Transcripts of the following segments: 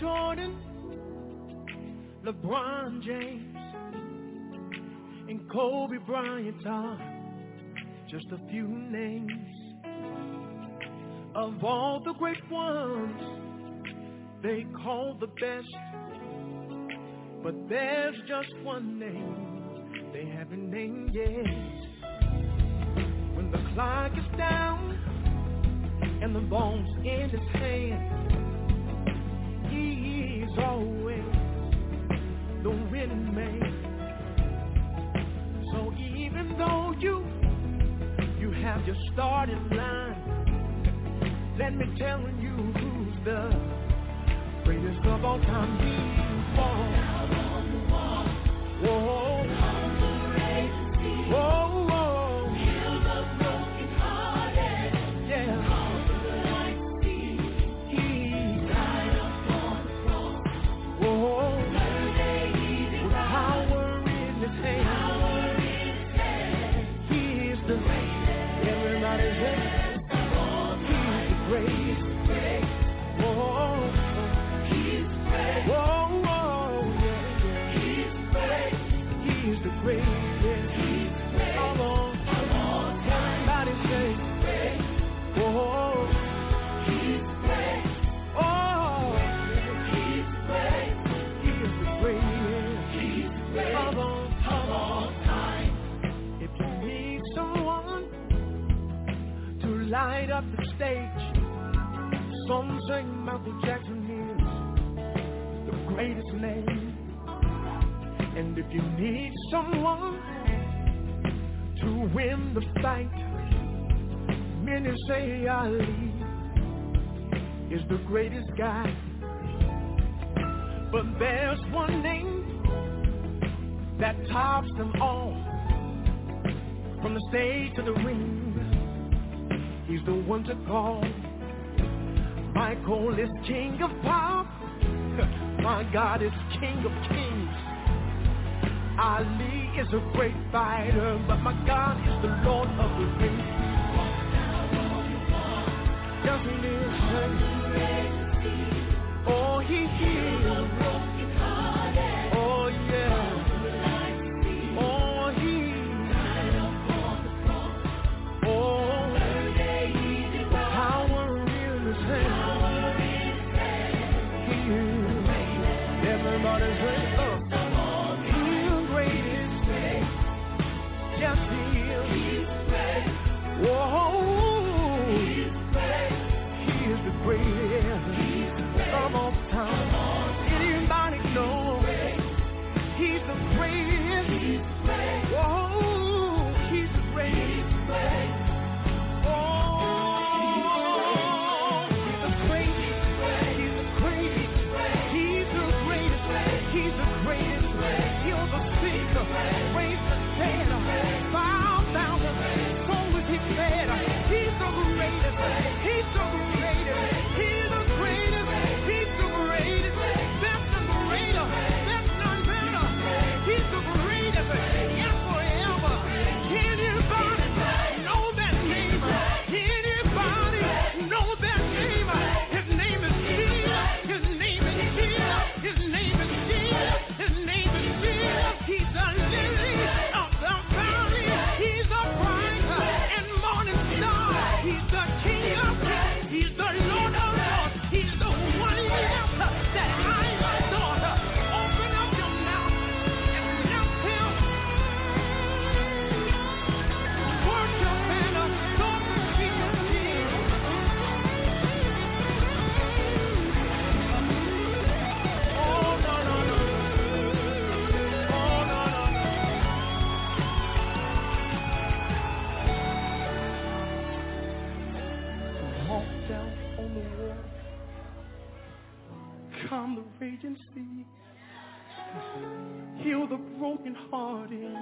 Jordan, LeBron James, and Kobe Bryant are just a few names of all the great ones they call the best. But there's just one name they haven't named yet. When the clock is down and the bones in his hand, he's always the winning man. So even though you you have your starting line, let me tell you who's the greatest of all time. He falls. Whoa. Whoa. Greatest name. And if you need someone to win the fight, many say Ali is the greatest guy. But there's one name that tops them all. From the stage to the ring, he's the one to call. Michael is king of pop. My God is king of kings. Ali is a great fighter, but my God is the Lord of the rings. Yes, he the brokenhearted.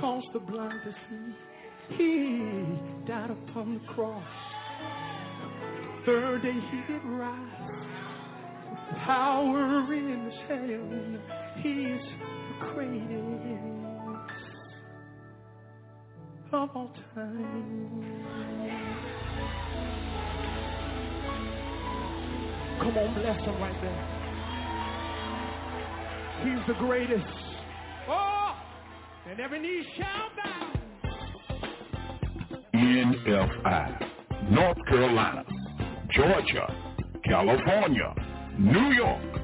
Cause the blind to see. He died upon the cross. Third day he did rise. Power in his hand. He's greatest of all time. Come on, bless him right there. He's the greatest. Oh, and every knee shall bow. NFI, North Carolina, Georgia, California, New York,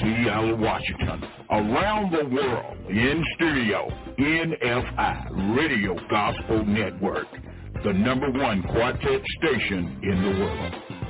Seattle, Washington, around the world, in studio, NFI, Radio Gospel Network, the number one quartet station in the world.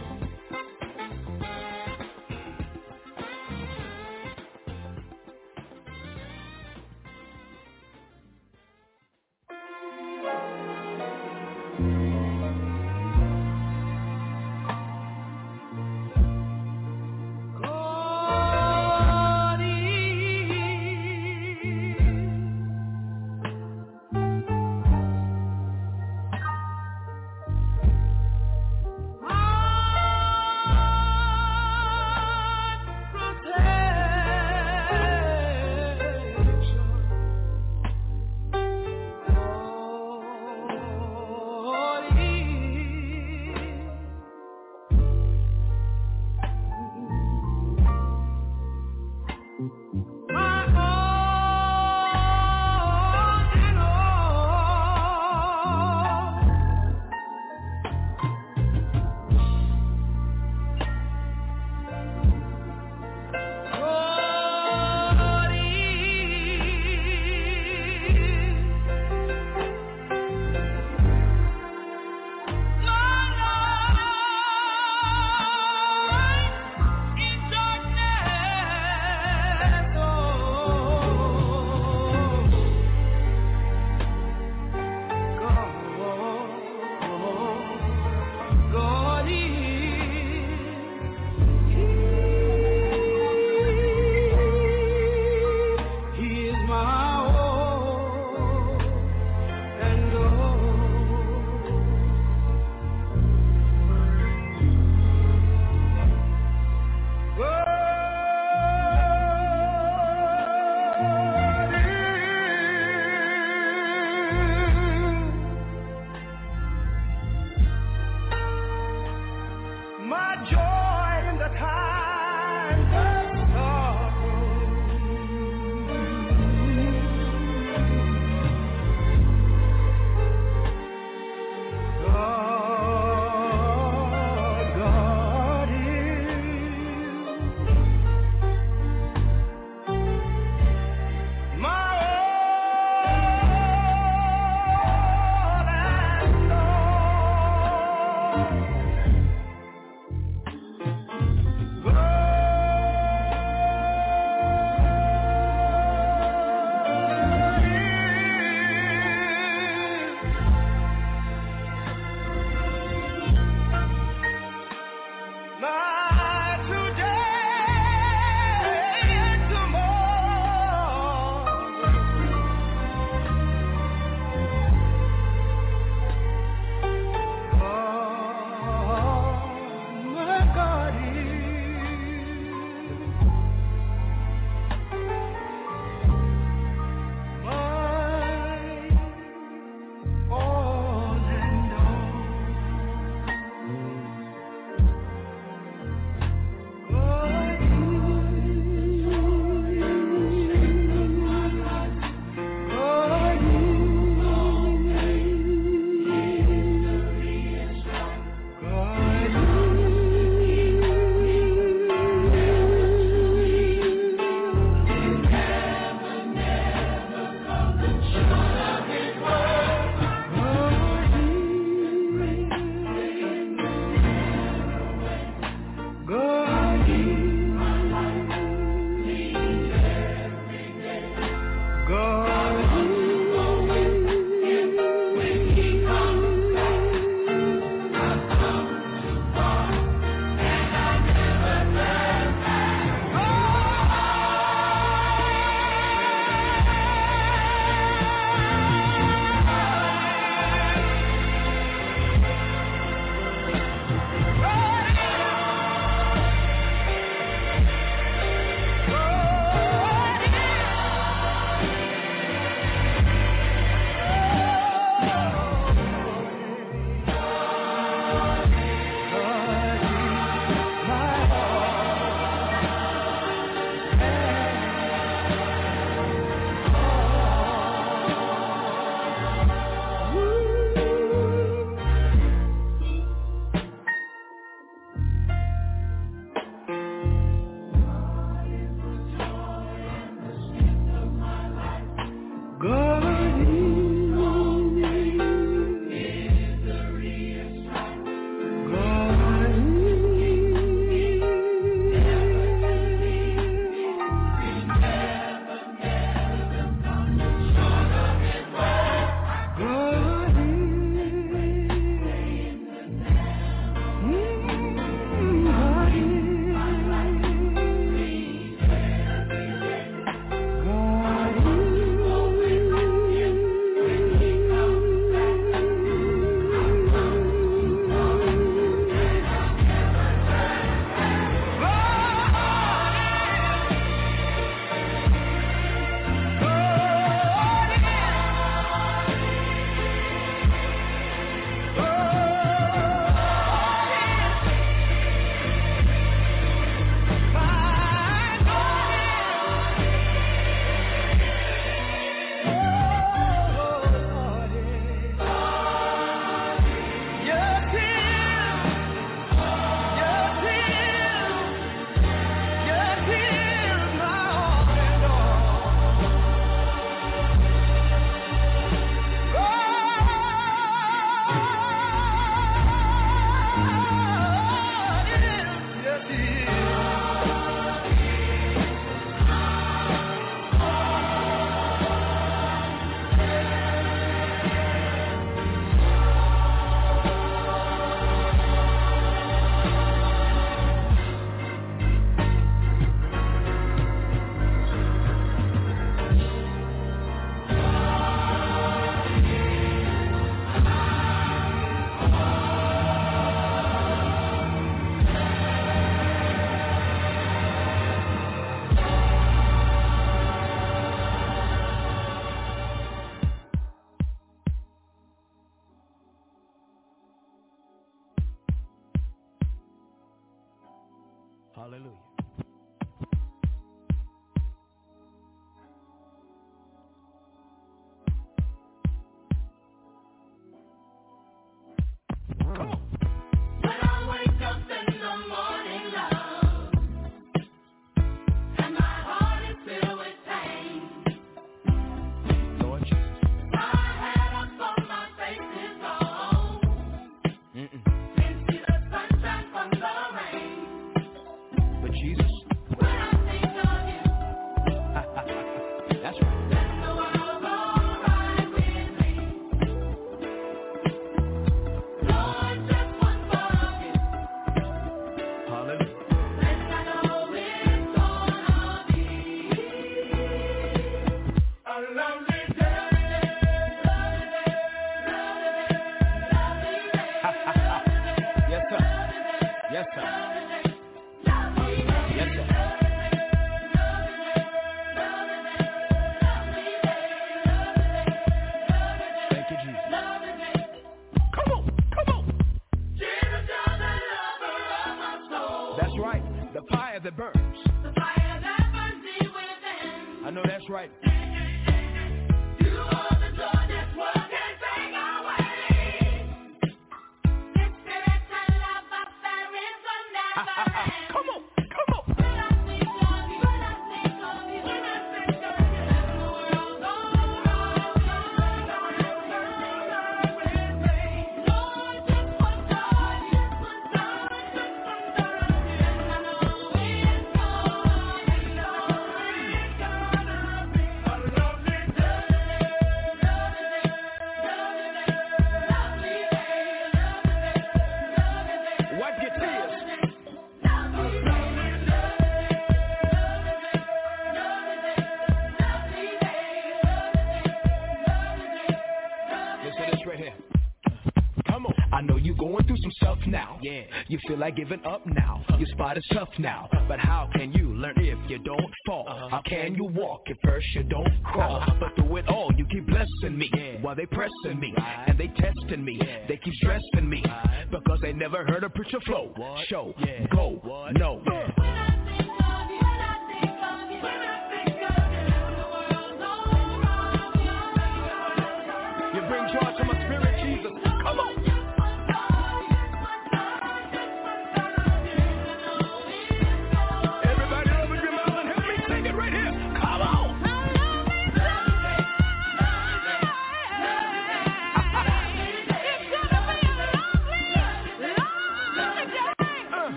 Feel like giving up now. Your spot is tough now. But how can you learn if you don't fall? Uh-huh. How can you walk if first you don't crawl? Uh-huh. But through it all, you keep blessing me while they pressing me. And they testing me. They keep stressing me. Because they never heard a preacher flow. Show, go,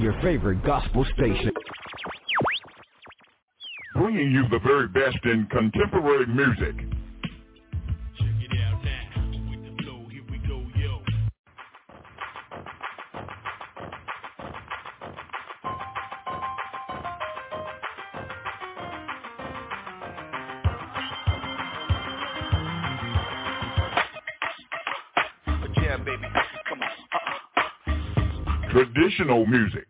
your favorite gospel station. Bringing you the very best in contemporary music. traditional music.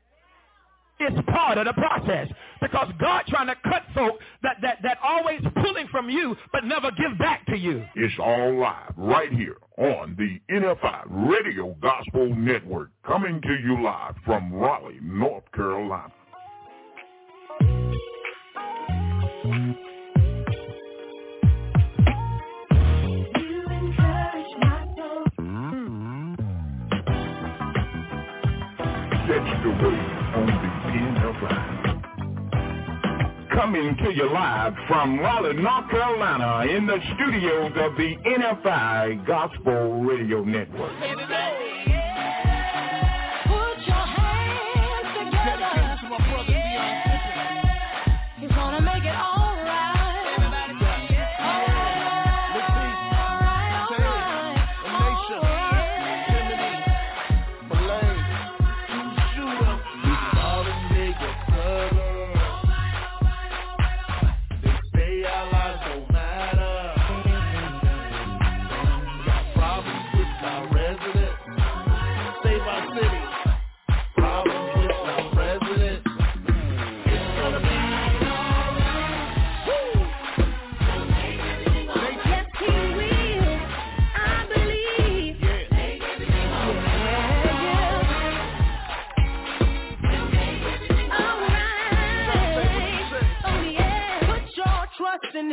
is part of the process because God trying to cut folk that, that, that always pulling from you but never give back to you. It's all live right here on the NFI Radio Gospel Network coming to you live from Raleigh, North Carolina. The way on Coming to you live from Raleigh, North Carolina, in the studios of the NFI Gospel Radio Network.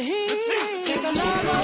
here. Take another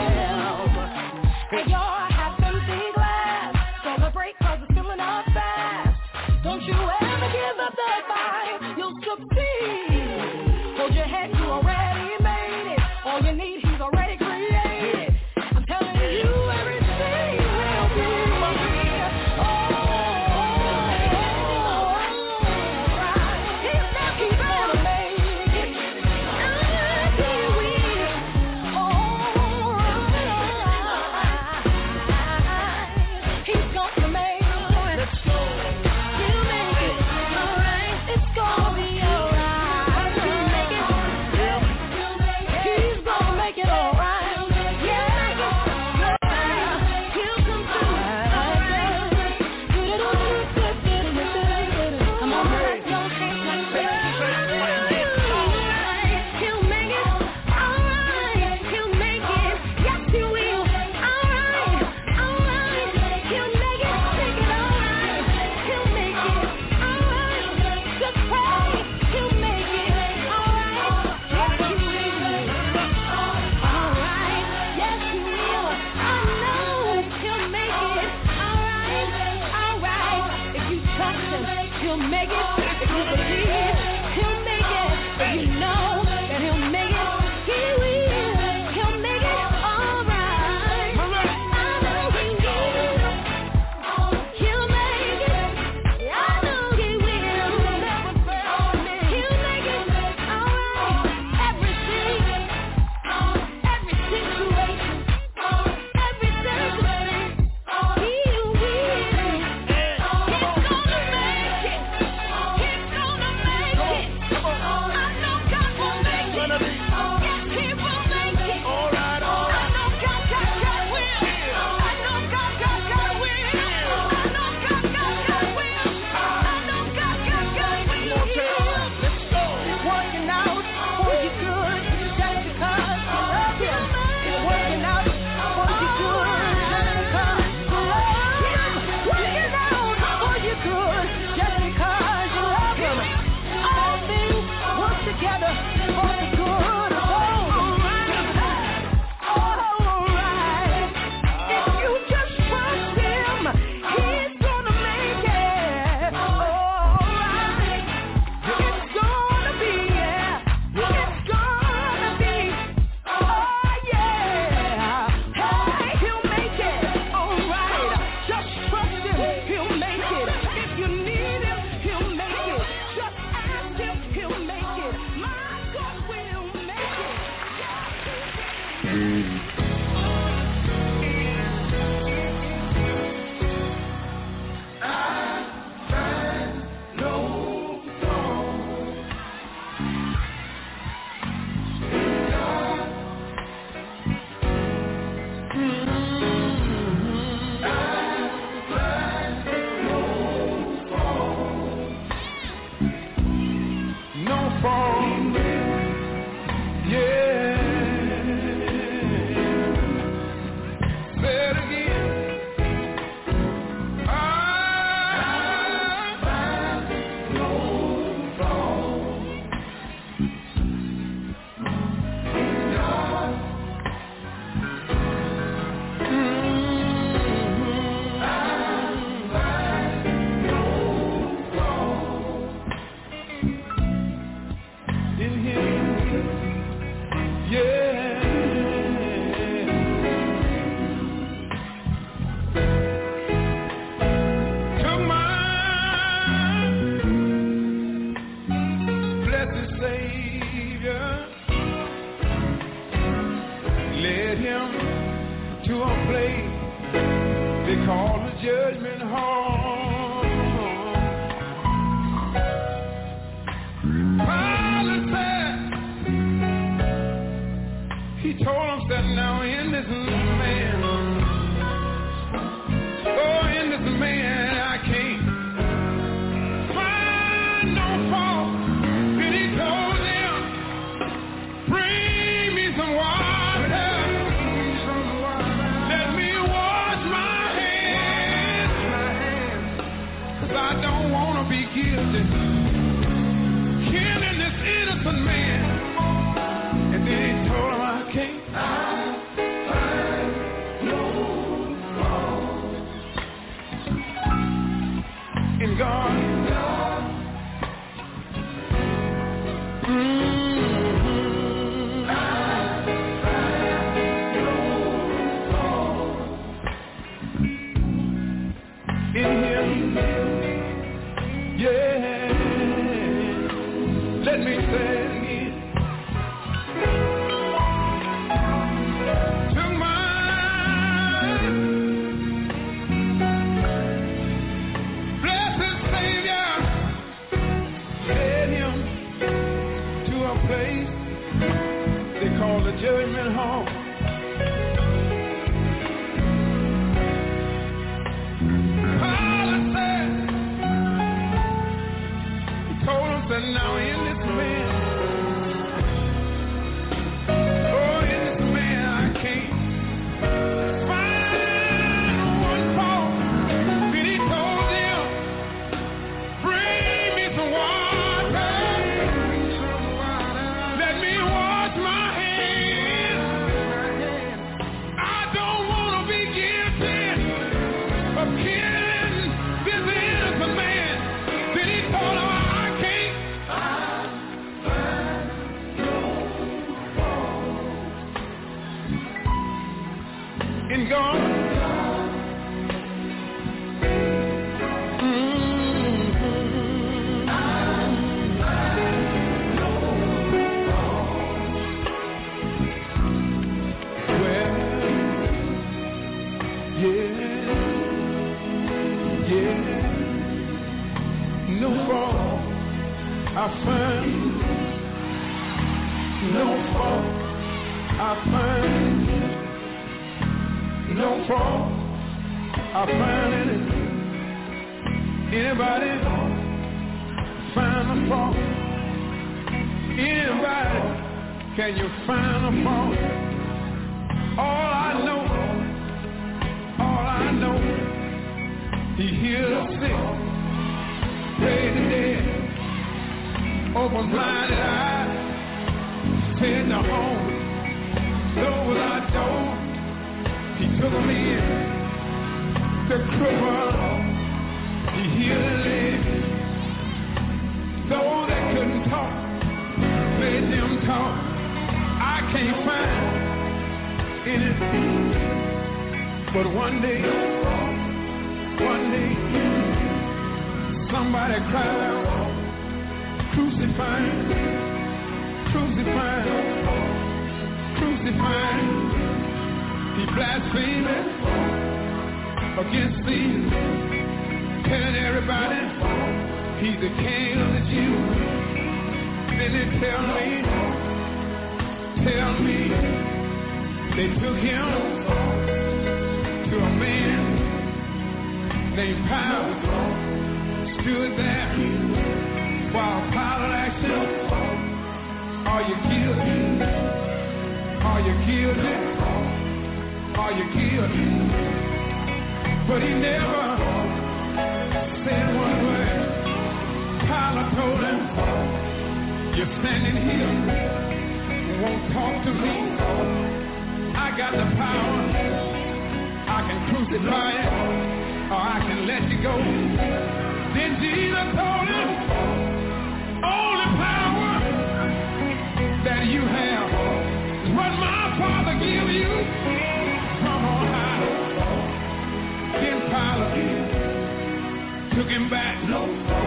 looking back no, no.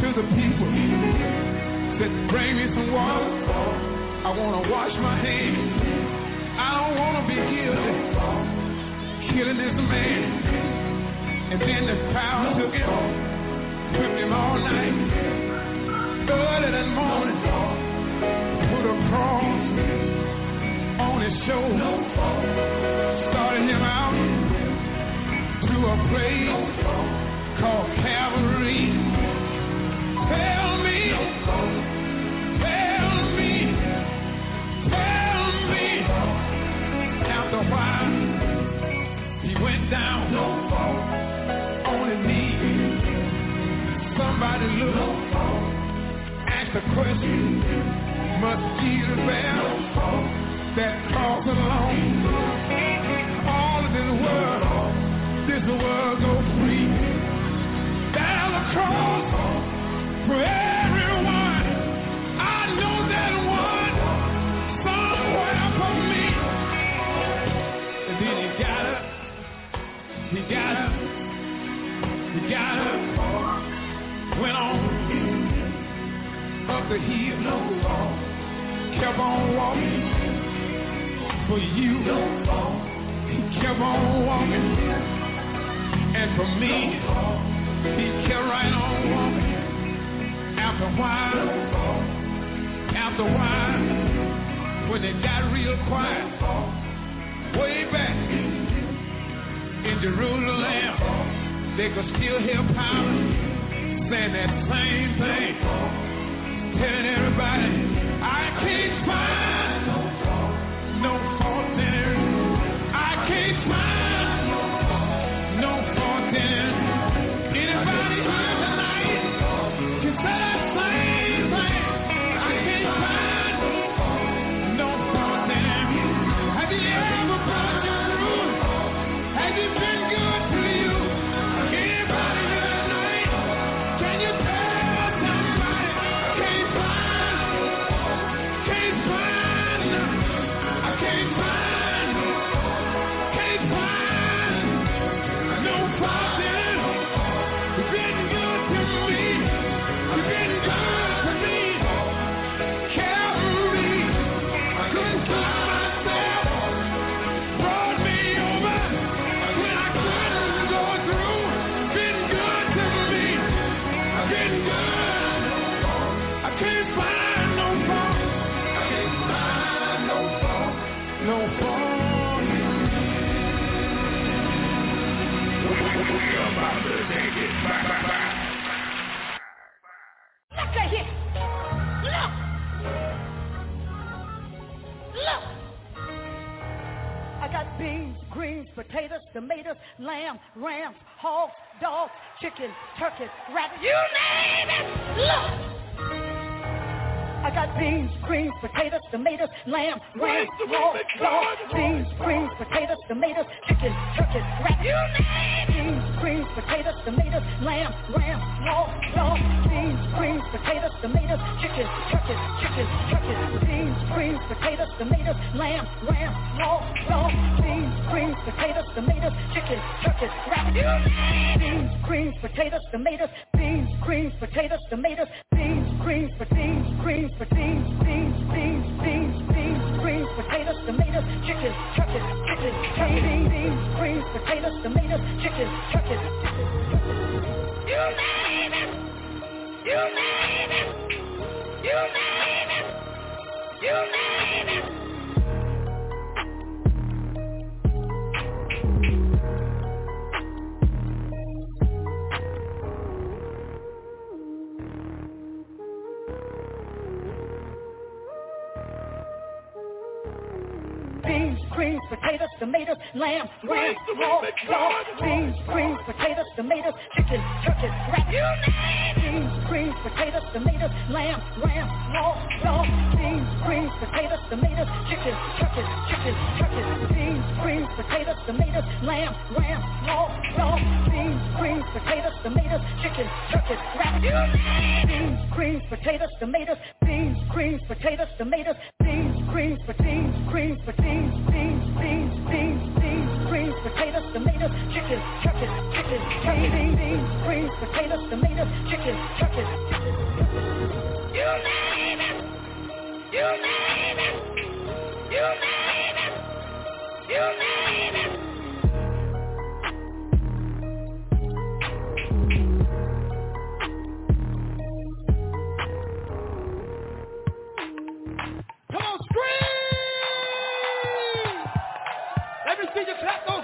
to the people that bring me some water. I want to wash my hands. I don't want to be guilty. Killing this man. And then the crowd took him, whipped him all night. Early that morning, put a cross on his shoulder. Started him out to a place called Calvary. Tell me, tell me, tell me. After a while, he went down. Somebody a question. Must that? All of this world, this world for everyone, I know that one, somewhere for me. And then he gotta, he gotta, he gotta went on here, the heat. Kept on walking. For you. He kept on walking, and for me, he kept right on walking. After a while, after a while, when got real quiet, way back in Jerusalem, they could still hear power saying that same thing, telling everybody, I can't find potatoes, tomatoes, lamb, rams, hogs, dogs, chicken, turkey, rabbit, you name it. Look. I got beans, greens, potatoes, tomatoes, lamb, rams, hogs, dogs, beans, greens, potatoes, tomatoes, chicken, turkey, rabbit, you name. Beans, greens, potatoes, tomatoes, lamb, rams, hogs, dogs, beans, greens, potatoes, tomatoes, chicken, turkey, chicken, turkey, beans, greens, potatoes, tomatoes, lamb, rams, hogs, dogs, beans, greens, potatoes, tomatoes, chicken, turkey, rabbit, you name. Beans, greens, potatoes, tomatoes, beans, greens, potatoes, tomatoes, beans, greens, beans, greens, beans, beans, beans, beans, beans, greens, potatoes, tomatoes, chicken, turkey, chicken, turkey, beans, beans, greens, potatoes, tomatoes, chicken, turkey, chicken, You name it. You name it. You name it. You name it. Beans, greens, potatoes, tomatoes, lamb, ram, hog, dog, beans, greens, potatoes, tomatoes, chicken, turkey, rat, you name. Beans, greens, potatoes, tomatoes, lamb, ram, hog, dog, beans, greens, potatoes, tomatoes, chicken, turkey, chicken, turkey, beans, greens, potatoes, tomatoes, lamb, ram, hog, dog, beans, greens, potatoes, tomatoes, chicken, turkey, rat, you name. Beans, greens, potatoes, tomatoes, beans, greens, potatoes, tomatoes, beans, greens, beans, greens, beans, beans, beans, beans, beans, greens, potatoes, tomatoes, chicken, turkey, chicken, turkey, beans, beans, greens, potatoes, tomatoes, chicken, turkey, chicken. You name it. You name it. You name it. You name it. Clap those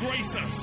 God.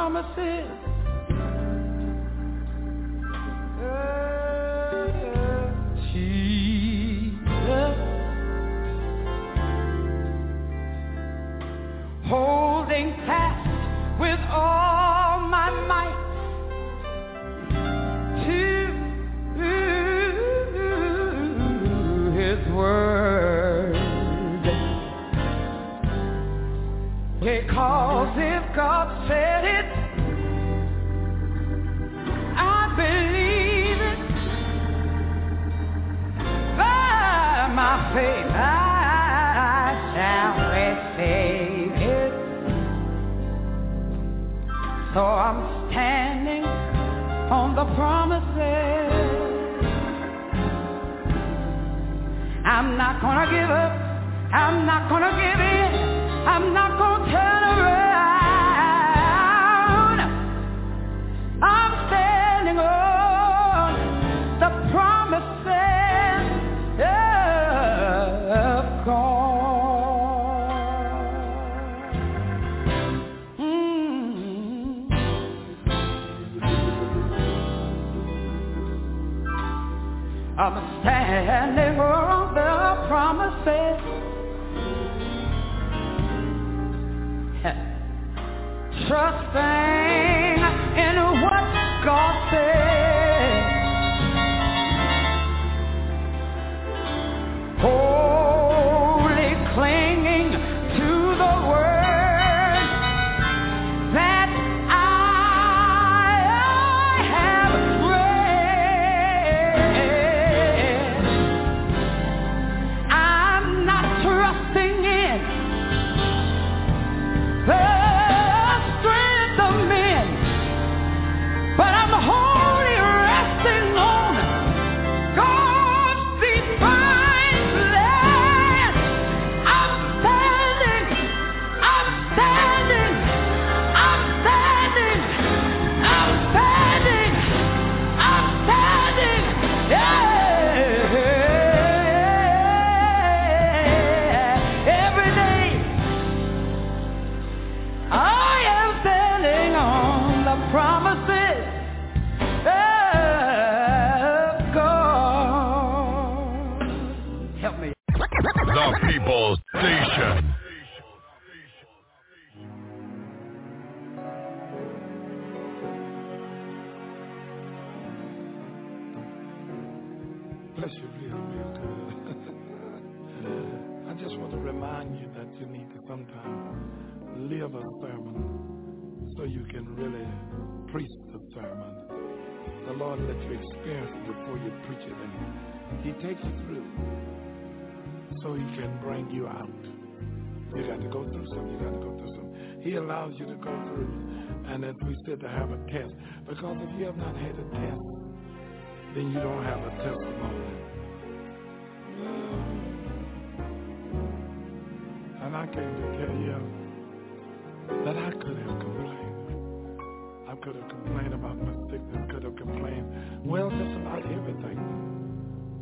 Promises. Jesus, promises. I'm not gonna give up. I'm not gonna give in. I'm not gonna turn around. I'm you out. You got to go through some. You got to go through some. He allows you to go through, and as we said, to have a test. Because if you have not had a test, then you don't have a testimony. Mm. And I came to tell you that I could have complained. I could have complained about my sickness, could have complained, well, just about everything.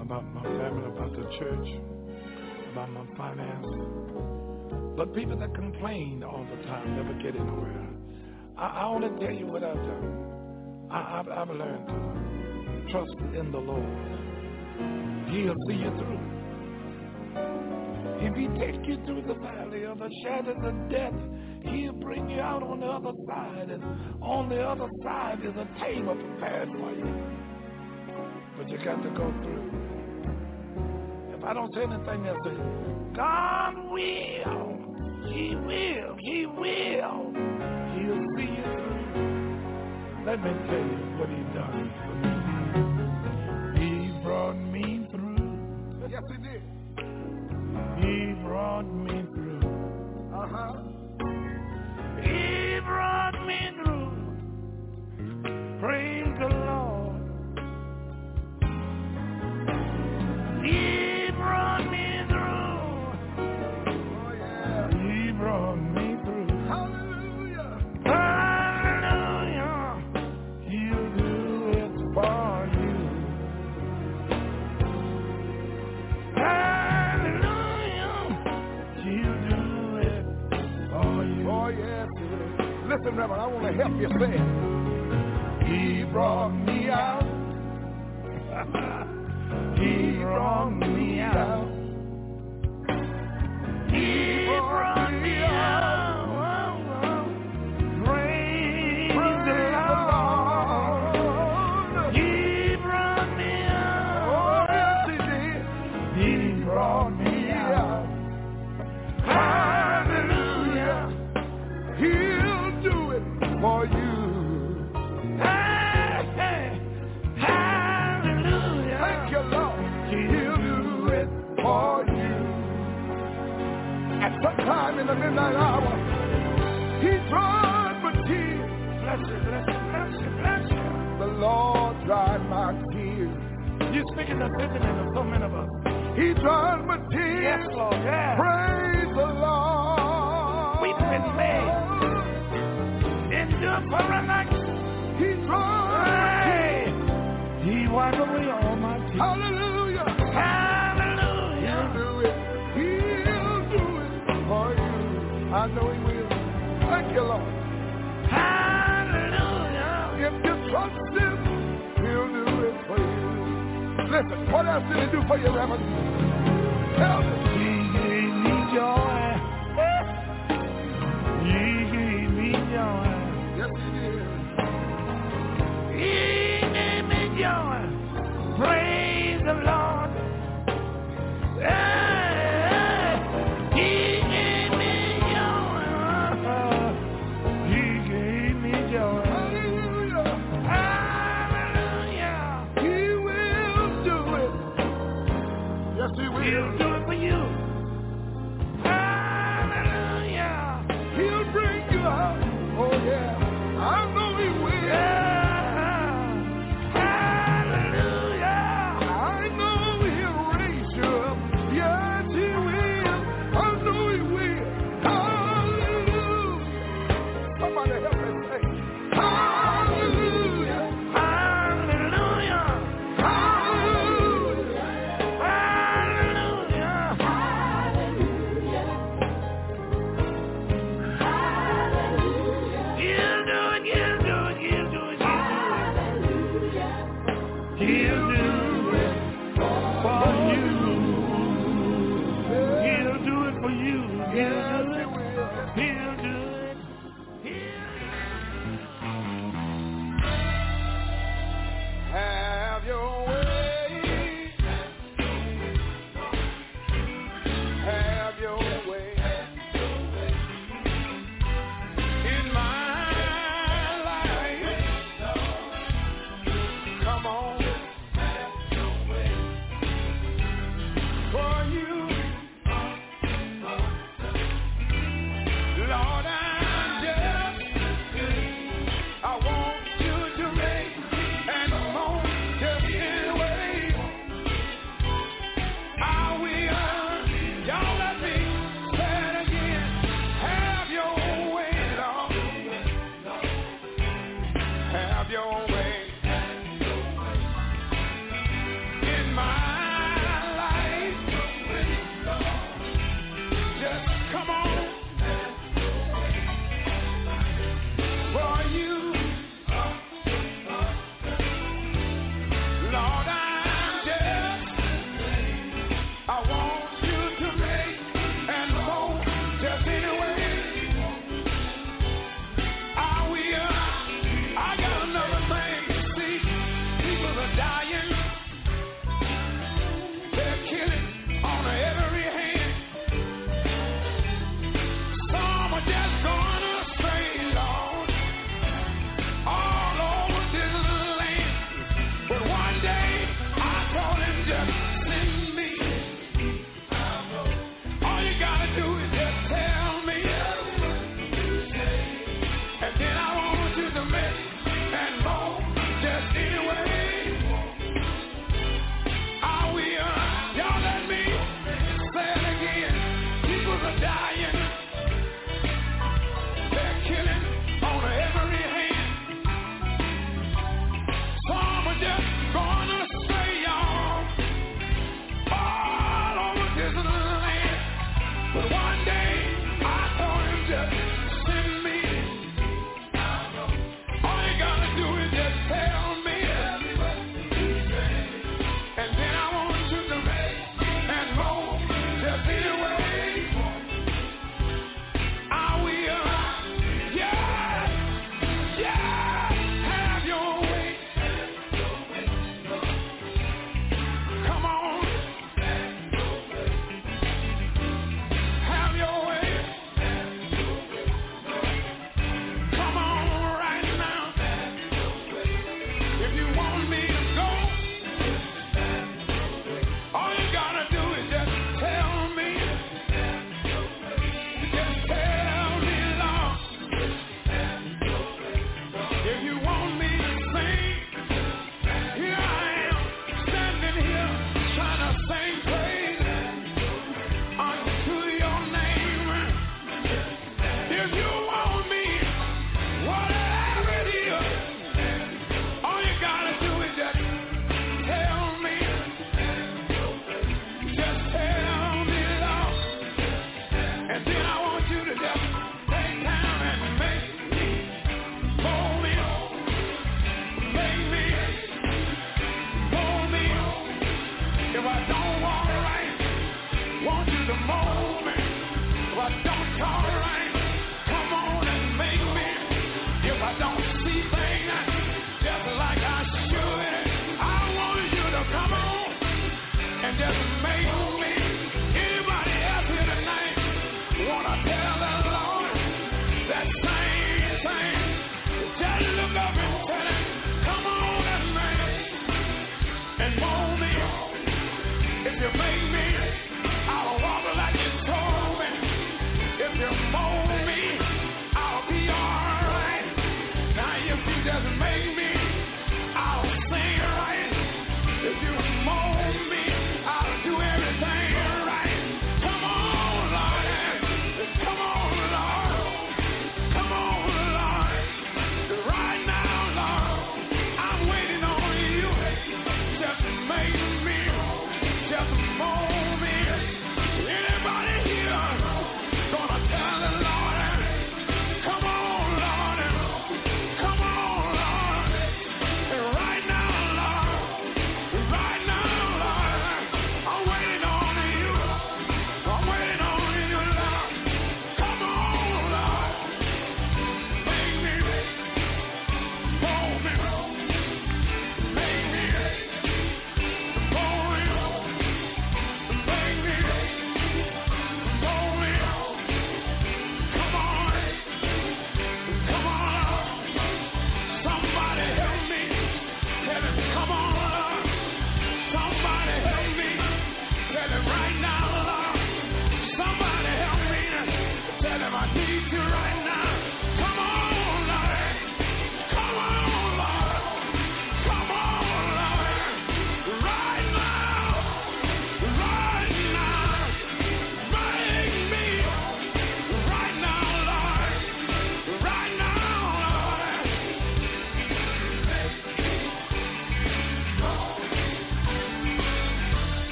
About my family, about the church, about my finance. But people that complain all the time never get anywhere. I, I want to tell you what I've done. I, I've, I've learned to trust in the Lord. He'll see you through. If he takes you through the valley of the shadows of death, he'll bring you out on the other side. And on the other side is a table prepared for you. But you got to go through. If I don't say anything else, say, God will. He will. He will. He'll see you through. Let me tell you what he done for me. He brought me through. Yes, he did. He brought me through. Uh-huh. He brought me through. Praise the Lord. He Listen, Reverend, I want to help you say it. He brought me out. he brought me out. He brought the midnight hour. He dried my tears. Bless you, bless you, bless you, bless you. The Lord dried my tears. You're speaking the sentiment of so many of us. He dried my tears. Yes, Lord. Yes. Praise the Lord. Listen, what else did he do for you, Reverend? Tell me. He gave me joy. he gave me joy. Yes, he did. He gave me joy. Praise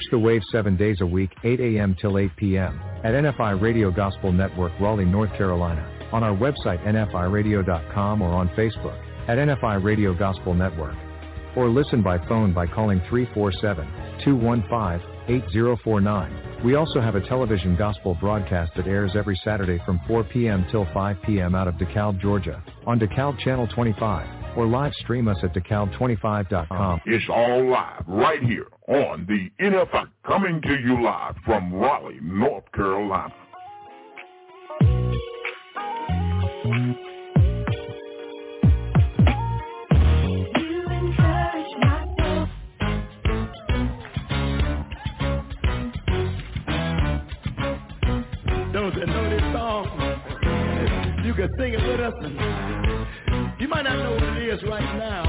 Catch the wave seven days a week, 8 a.m. till 8 p.m. at NFI Radio Gospel Network, Raleigh, North Carolina. On our website, nfiradio.com or on Facebook at NFI Radio Gospel Network. Or listen by phone by calling 347-215-8049. We also have a television gospel broadcast that airs every Saturday from 4 p.m. till 5 p.m. out of DeKalb, Georgia on DeKalb Channel 25 or live stream us at DeKalb25.com. It's all live right here on the NFI coming to you live from Raleigh, North Carolina. Those that know this song, you can sing it with us. You might not know what it is right now,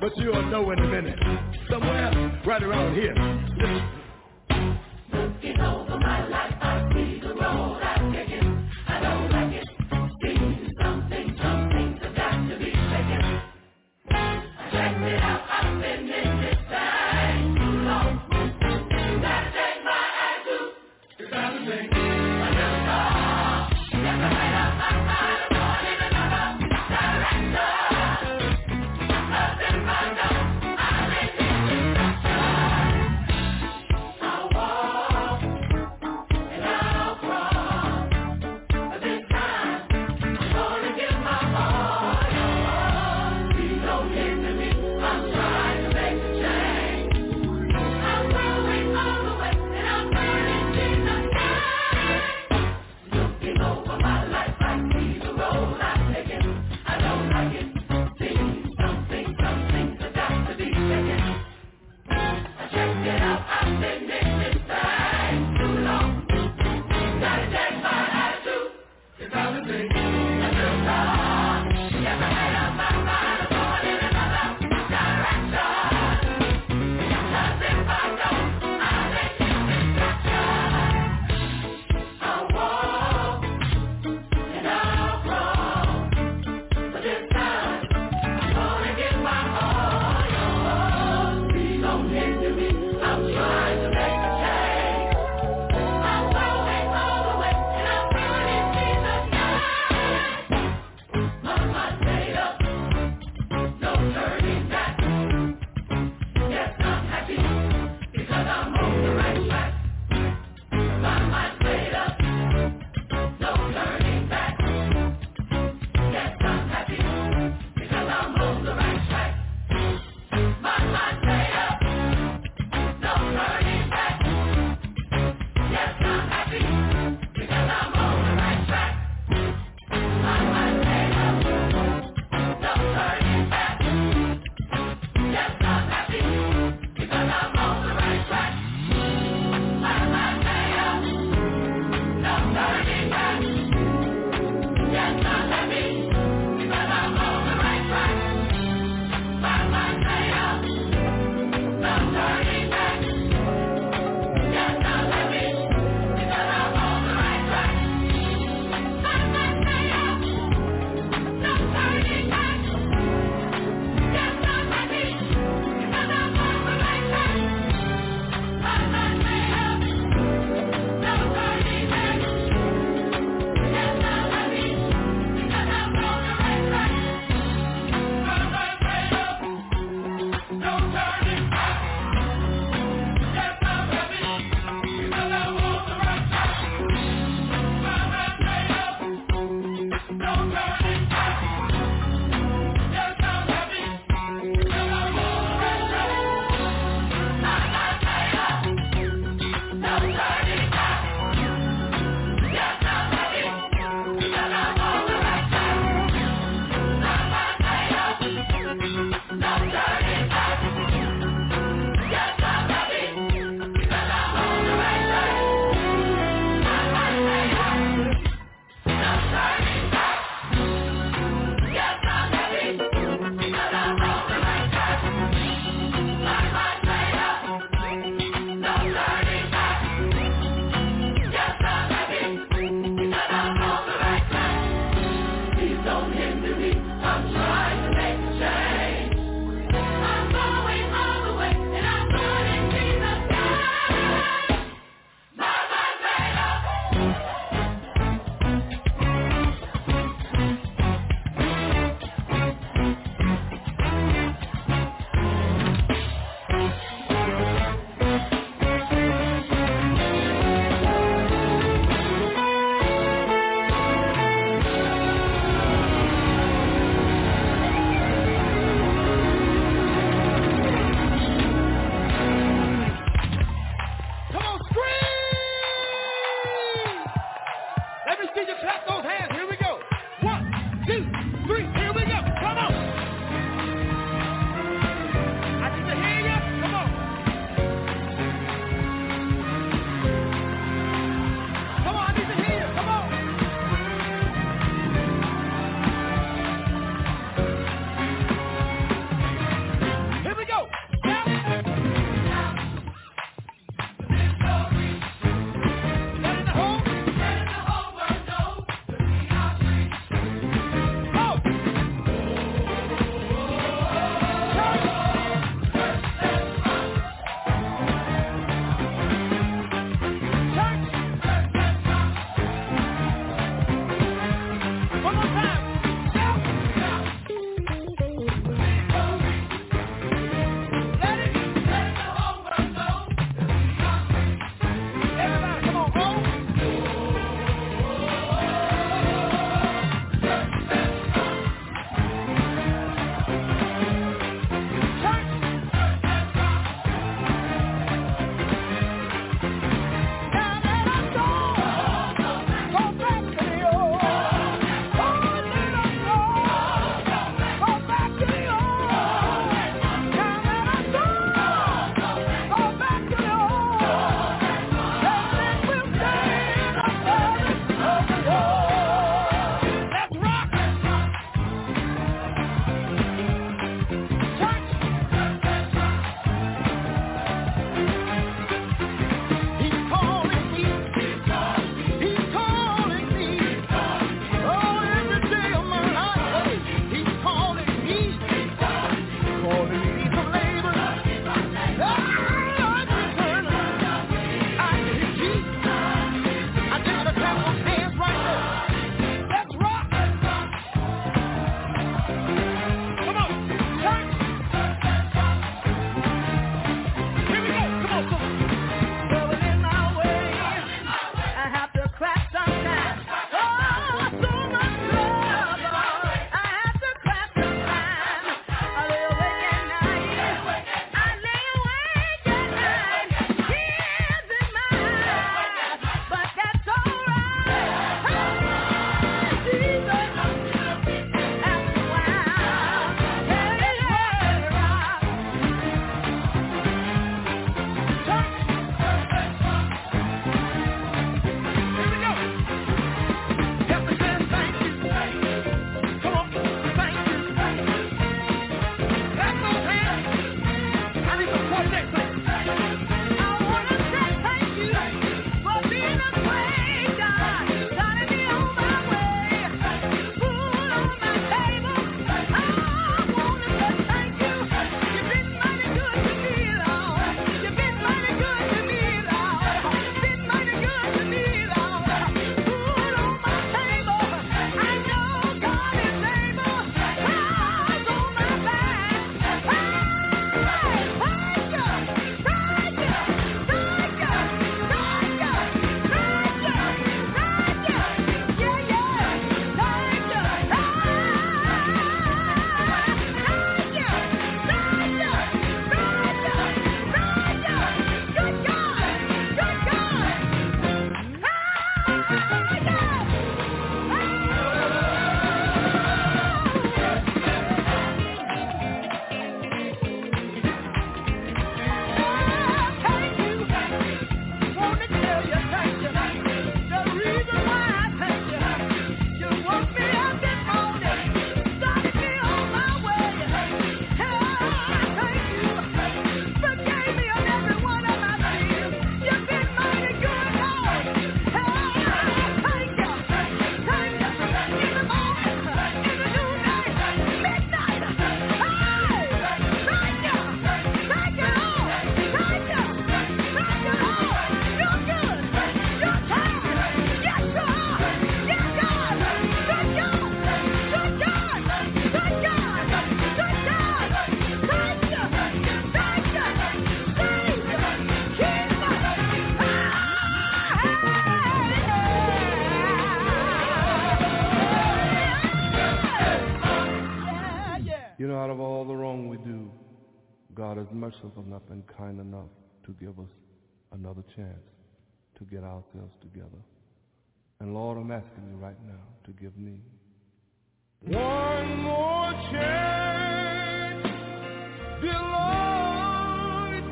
but you'll know in a minute. Somewhere right around here. Listen. Looking over my life, I see the road I've chance to get ourselves together. And Lord, I'm asking you right now to give me one more chance, dear Lord,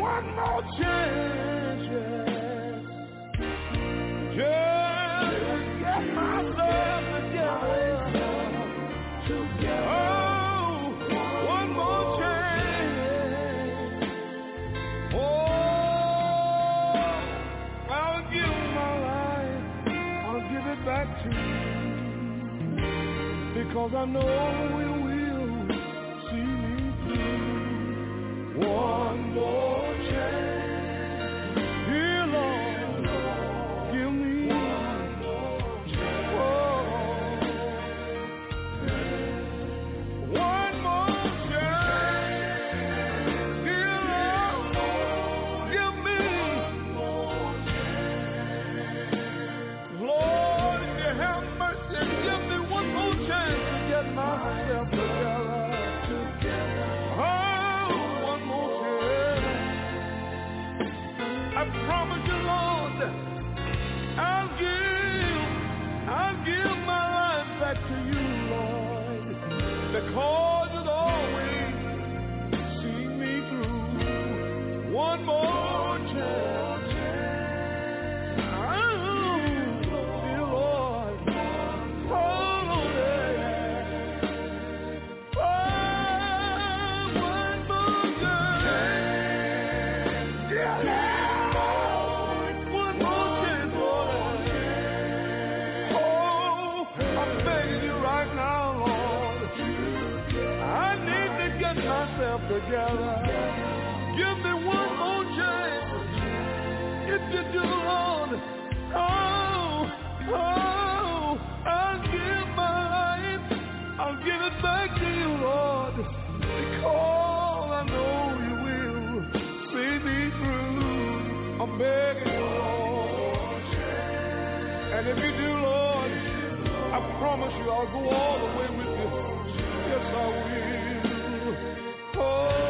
one more chance, Cause I know you will see me through one more chance. Together. Give me one more chance. If you do, Lord, oh, oh, I'll give my life. I'll give it back to you, Lord, because I know you will see me through. I'm begging Lord. And if you do, Lord, I promise you I'll go all the way with you. Yes, I will. Oh,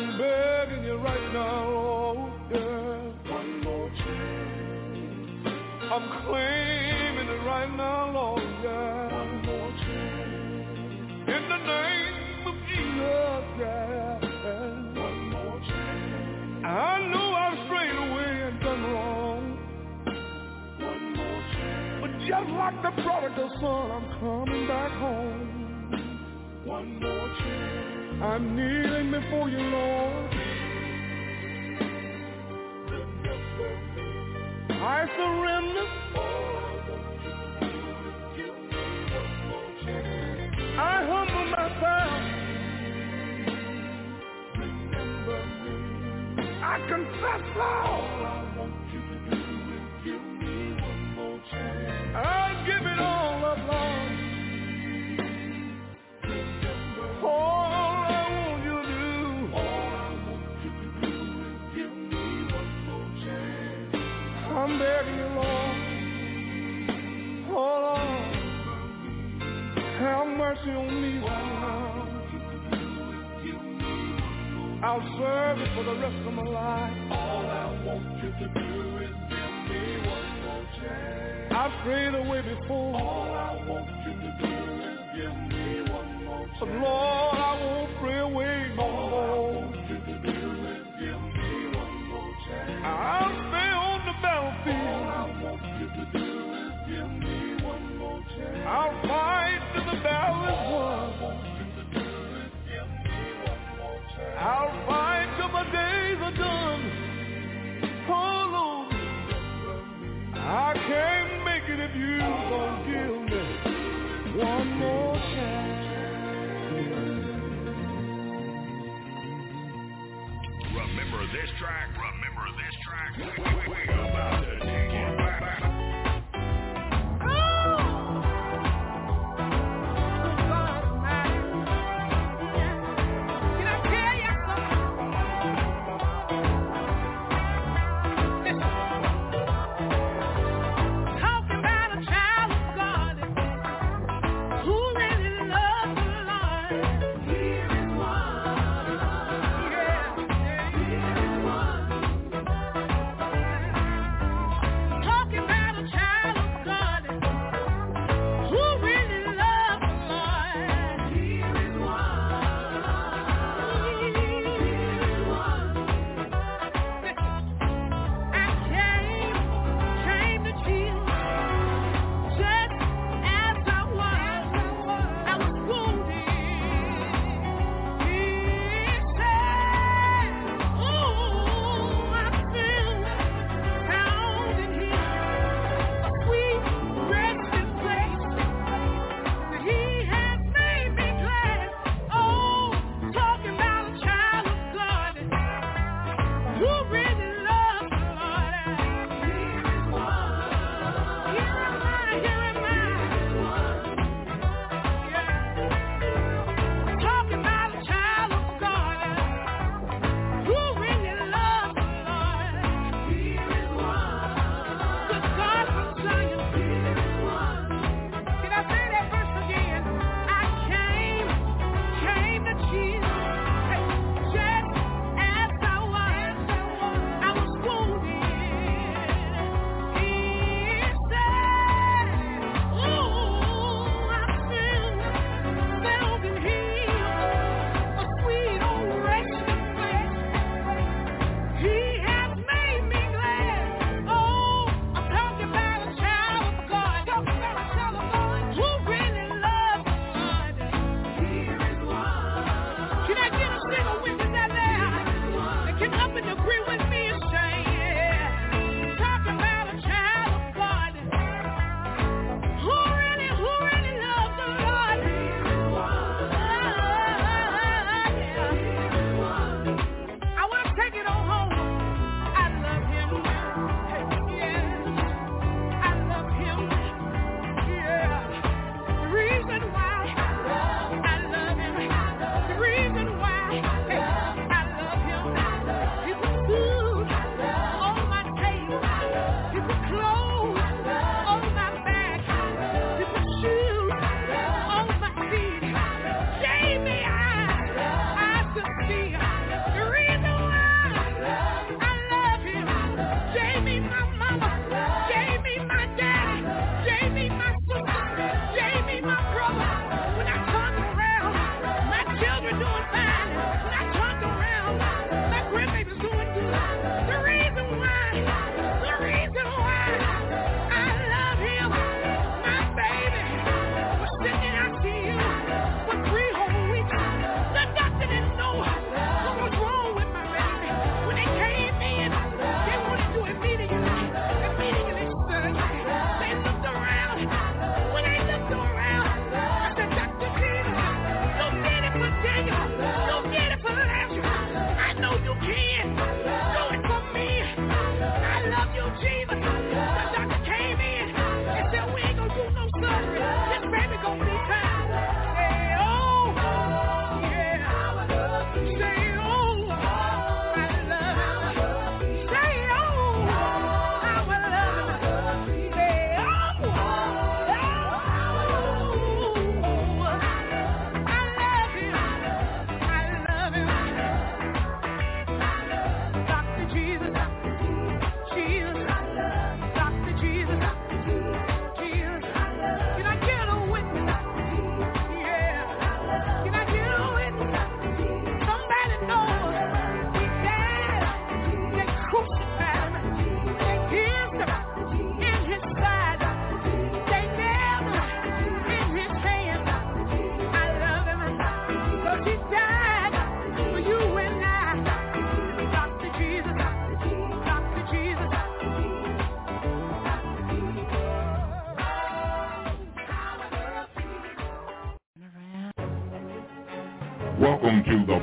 I'm begging you right now, Lord, yeah. One more chance. I'm claiming it right now, Lord, yeah. One more chance. In the name of Jesus, yeah. One more chance. I know I've strayed away and done wrong. One more chance. But just like the prodigal son, I'm coming back home. One more chance. I'm kneeling before you, Lord. I surrender. I humble myself. I confess, Lord. I'm begging you, Lord. Oh, Lord. Have mercy on me right now. I'll serve you for the rest of my life. All I want you to do is give me one more chance. I've prayed away before. All I want you to do is give me one more chance. But Lord, I won't pray away I'll fight till the is won. I'll fight till my days are done. Oh Lord, I can't make it if you don't give me one more chance. Remember this track. Remember this track.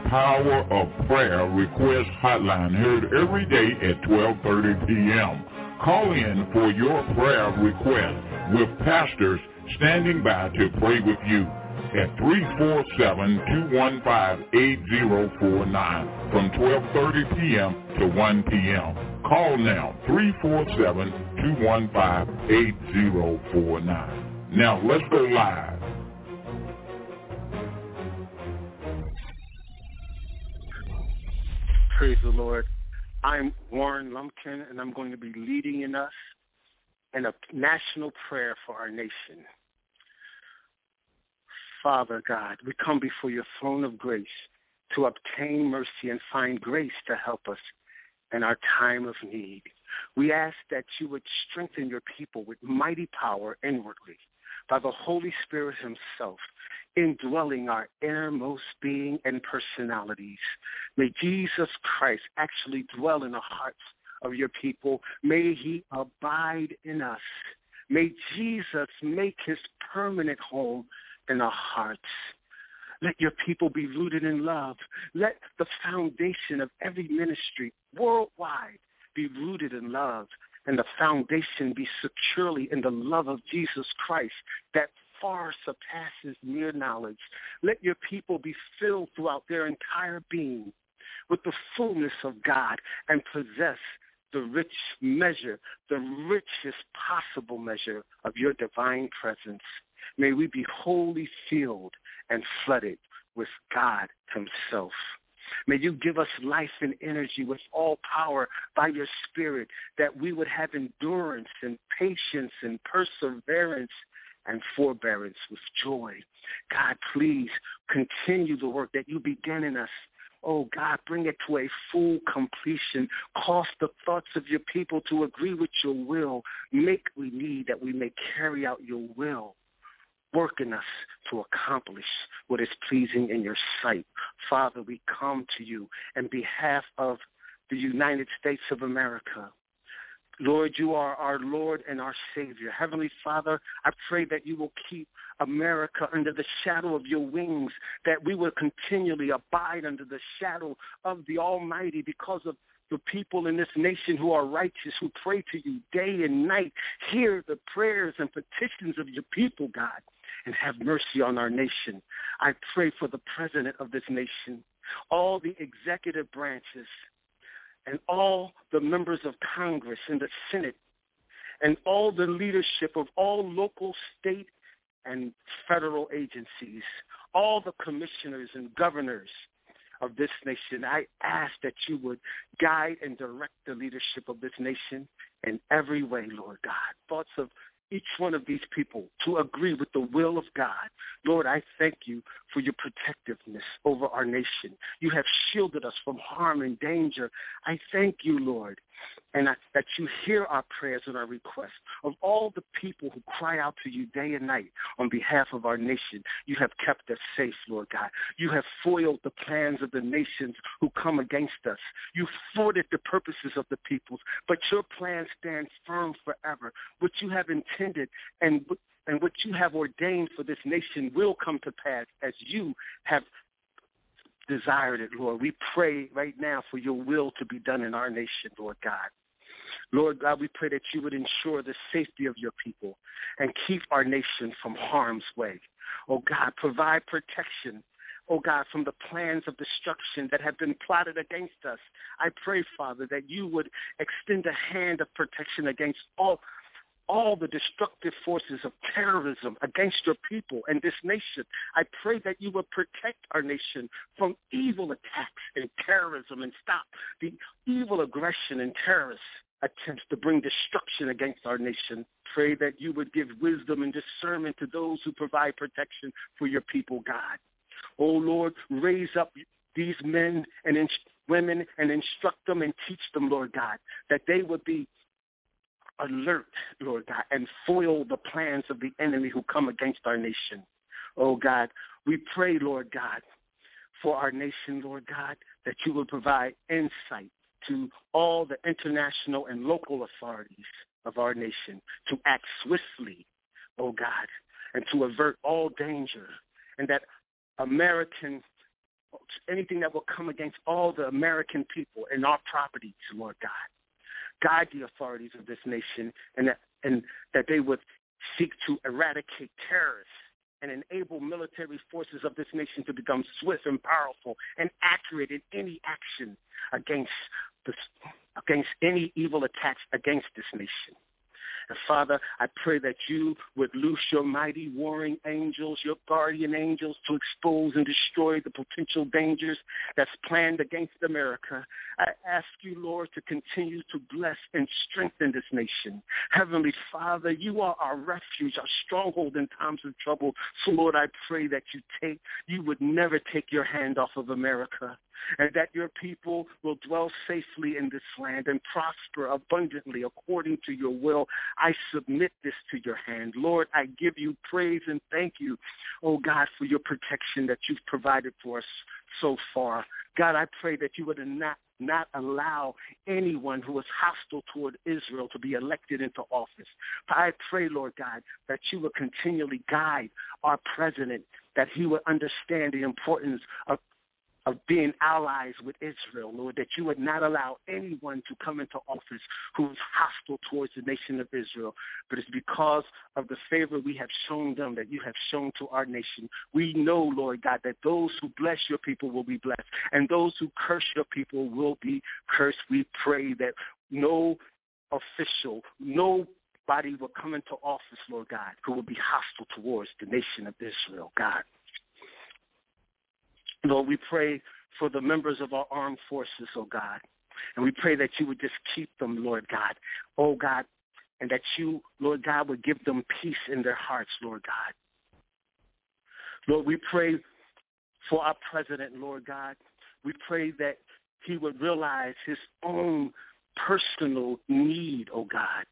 Power of Prayer Request Hotline, heard every day at 12.30 p.m. Call in for your prayer request with pastors standing by to pray with you at 347-215-8049 from 12.30 p.m. to 1 p.m. Call now, 347-215-8049. Now, let's go live. Praise the Lord. I'm Warren Lumpkin, and I'm going to be leading in us in a national prayer for our nation. Father God, we come before your throne of grace to obtain mercy and find grace to help us in our time of need. We ask that you would strengthen your people with mighty power inwardly by the Holy Spirit himself indwelling our innermost being and personalities. May Jesus Christ actually dwell in the hearts of your people. May he abide in us. May Jesus make his permanent home in our hearts. Let your people be rooted in love. Let the foundation of every ministry worldwide be rooted in love and the foundation be securely in the love of Jesus Christ that far surpasses mere knowledge. Let your people be filled throughout their entire being with the fullness of God and possess the rich measure, the richest possible measure of your divine presence. May we be wholly filled and flooded with God himself. May you give us life and energy with all power by your spirit that we would have endurance and patience and perseverance and forbearance with joy. God, please continue the work that you began in us. Oh God, bring it to a full completion. Cause the thoughts of your people to agree with your will. Make we need that we may carry out your will. Work in us to accomplish what is pleasing in your sight. Father, we come to you in behalf of the United States of America. Lord, you are our Lord and our Savior. Heavenly Father, I pray that you will keep America under the shadow of your wings, that we will continually abide under the shadow of the Almighty because of the people in this nation who are righteous, who pray to you day and night. Hear the prayers and petitions of your people, God, and have mercy on our nation. I pray for the president of this nation, all the executive branches, and all the members of Congress and the Senate and all the leadership of all local, state, and federal agencies, all the commissioners and governors of this nation. I ask that you would guide and direct the leadership of this nation in every way, Lord God. Thoughts of each one of these people to agree with the will of God. Lord, I thank you for your protectiveness over our nation. You have shielded us from harm and danger. I thank you, Lord, and I, that you hear our prayers and our requests of all the people who cry out to you day and night on behalf of our nation. You have kept us safe, Lord God. You have foiled the plans of the nations who come against us. You thwarted the purposes of the peoples, but your plan stands firm forever. What you have intended and and what you have ordained for this nation will come to pass as you have desired it, Lord. We pray right now for your will to be done in our nation, Lord God. Lord God, we pray that you would ensure the safety of your people and keep our nation from harm's way. Oh God, provide protection oh God, from the plans of destruction that have been plotted against us. I pray, Father, that you would extend a hand of protection against all all the destructive forces of terrorism against your people and this nation. I pray that you will protect our nation from evil attacks and terrorism and stop the evil aggression and terrorist attempts to bring destruction against our nation. Pray that you would give wisdom and discernment to those who provide protection for your people, God. Oh Lord, raise up these men and women and instruct them and teach them, Lord God, that they would be alert, Lord God, and foil the plans of the enemy who come against our nation. Oh God, we pray, Lord God, for our nation, Lord God, that you will provide insight to all the international and local authorities of our nation to act swiftly, oh God, and to avert all danger, and that American, anything that will come against all the American people and our properties, Lord God guide the authorities of this nation and that, and that they would seek to eradicate terrorists and enable military forces of this nation to become swift and powerful and accurate in any action against this, against any evil attacks against this nation. And Father, I pray that you would loose your mighty warring angels, your guardian angels to expose and destroy the potential dangers that's planned against America. I ask you, Lord, to continue to bless and strengthen this nation. Heavenly Father, you are our refuge, our stronghold in times of trouble. So Lord, I pray that you take, you would never take your hand off of America and that your people will dwell safely in this land and prosper abundantly according to your will. I submit this to your hand. Lord, I give you praise and thank you, oh God, for your protection that you've provided for us so far. God, I pray that you would not not allow anyone who is hostile toward Israel to be elected into office. I pray, Lord God, that you will continually guide our president, that he would understand the importance of of being allies with Israel, Lord, that you would not allow anyone to come into office who is hostile towards the nation of Israel. But it's because of the favor we have shown them that you have shown to our nation. We know, Lord God, that those who bless your people will be blessed, and those who curse your people will be cursed. We pray that no official, no body will come into office, Lord God, who will be hostile towards the nation of Israel, God. Lord, we pray for the members of our armed forces, oh God. And we pray that you would just keep them, Lord God. Oh God, and that you, Lord God, would give them peace in their hearts, Lord God. Lord, we pray for our president, Lord God. We pray that he would realize his own personal need, oh God,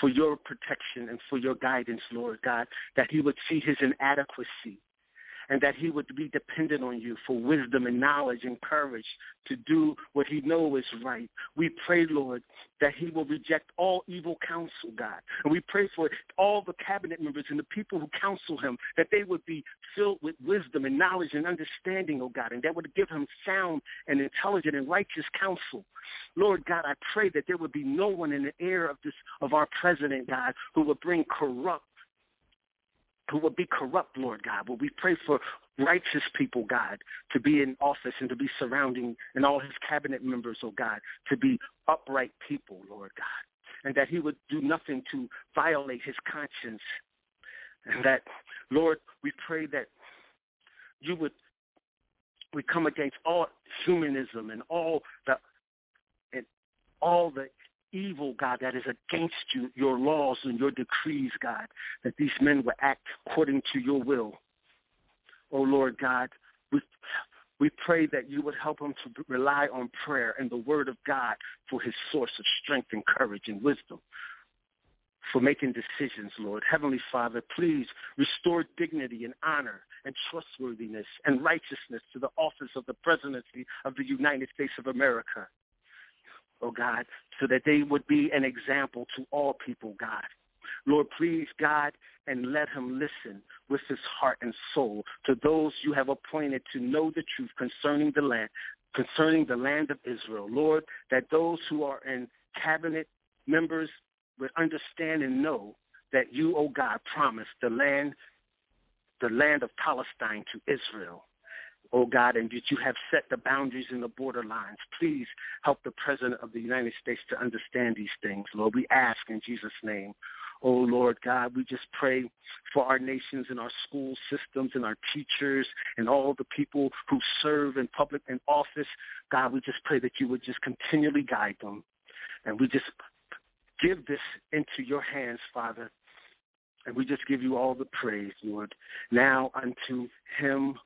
for your protection and for your guidance, Lord God, that he would see his inadequacy and that he would be dependent on you for wisdom and knowledge and courage to do what he knows is right. We pray, Lord, that he will reject all evil counsel, God. And we pray for all the cabinet members and the people who counsel him, that they would be filled with wisdom and knowledge and understanding, oh God, and that would give him sound and intelligent and righteous counsel. Lord God, I pray that there would be no one in the air of this of our president, God, who would bring corrupt who will be corrupt, Lord God. But we pray for righteous people, God, to be in office and to be surrounding, and all his cabinet members, oh God, to be upright people, Lord God. And that he would do nothing to violate his conscience. And that, Lord, we pray that you would, we come against all humanism and all the, and all the evil, God, that is against you, your laws and your decrees, God, that these men will act according to your will. Oh, Lord God, we, we pray that you would help him to rely on prayer and the word of God for his source of strength and courage and wisdom for making decisions, Lord. Heavenly Father, please restore dignity and honor and trustworthiness and righteousness to the office of the presidency of the United States of America oh God, so that they would be an example to all people, God. Lord, please, God, and let him listen with his heart and soul to those you have appointed to know the truth concerning the land, concerning the land of Israel. Lord, that those who are in cabinet members would understand and know that you, O oh God, promised the land, the land of Palestine to Israel oh God, and that you have set the boundaries and the borderlines. Please help the President of the United States to understand these things, Lord. We ask in Jesus' name. Oh Lord God, we just pray for our nations and our school systems and our teachers and all the people who serve in public and office. God, we just pray that you would just continually guide them. And we just give this into your hands, Father. And we just give you all the praise, Lord. Now unto him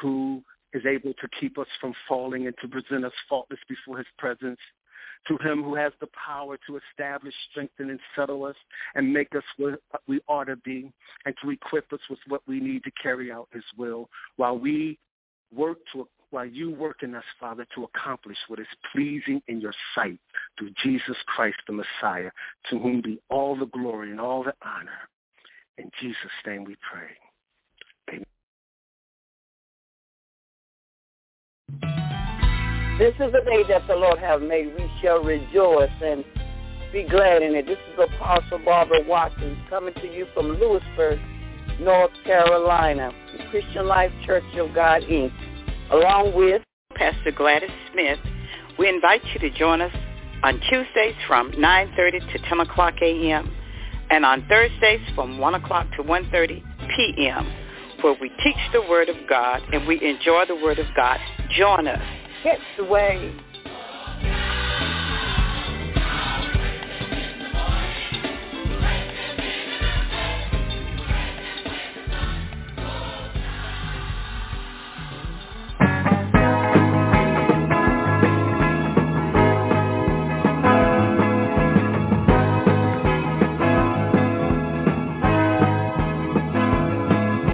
who is able to keep us from falling and to present us faultless before his presence. To him who has the power to establish, strengthen, and settle us and make us what we ought to be and to equip us with what we need to carry out his will while we work to while you work in us, Father, to accomplish what is pleasing in your sight through Jesus Christ the Messiah, to whom be all the glory and all the honor. In Jesus' name we pray. This is the day that the Lord have made. We shall rejoice and be glad in it. This is Apostle Barbara Watkins coming to you from Louisburg, North Carolina, Christian Life Church of God, Inc., along with Pastor Gladys Smith. We invite you to join us on Tuesdays from 9.30 to 10 o'clock a.m. and on Thursdays from 1 o'clock to 1.30 p.m. where we teach the Word of God and we enjoy the Word of God. Join us catch the wave.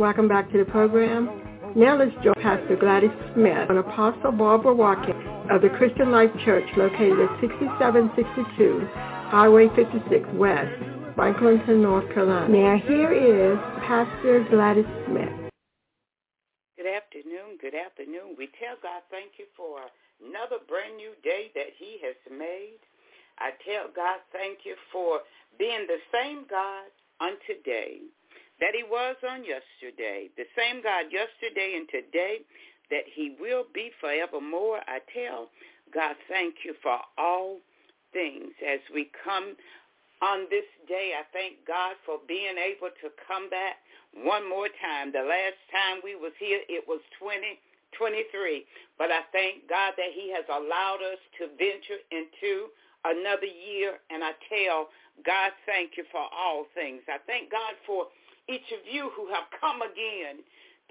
Welcome back to the program. Now let's join Pastor Gladys Smith and Apostle Barbara Watkins of the Christian Life Church located at 6762 Highway 56 West, Franklinton, North Carolina. Now here is Pastor Gladys Smith. Good afternoon. Good afternoon. We tell God thank you for another brand new day that he has made. I tell God thank you for being the same God on today that he was on yesterday, the same God yesterday and today, that he will be forevermore. I tell God, thank you for all things as we come on this day. I thank God for being able to come back one more time. The last time we was here, it was 2023. But I thank God that he has allowed us to venture into another year. And I tell God, thank you for all things. I thank God for each of you who have come again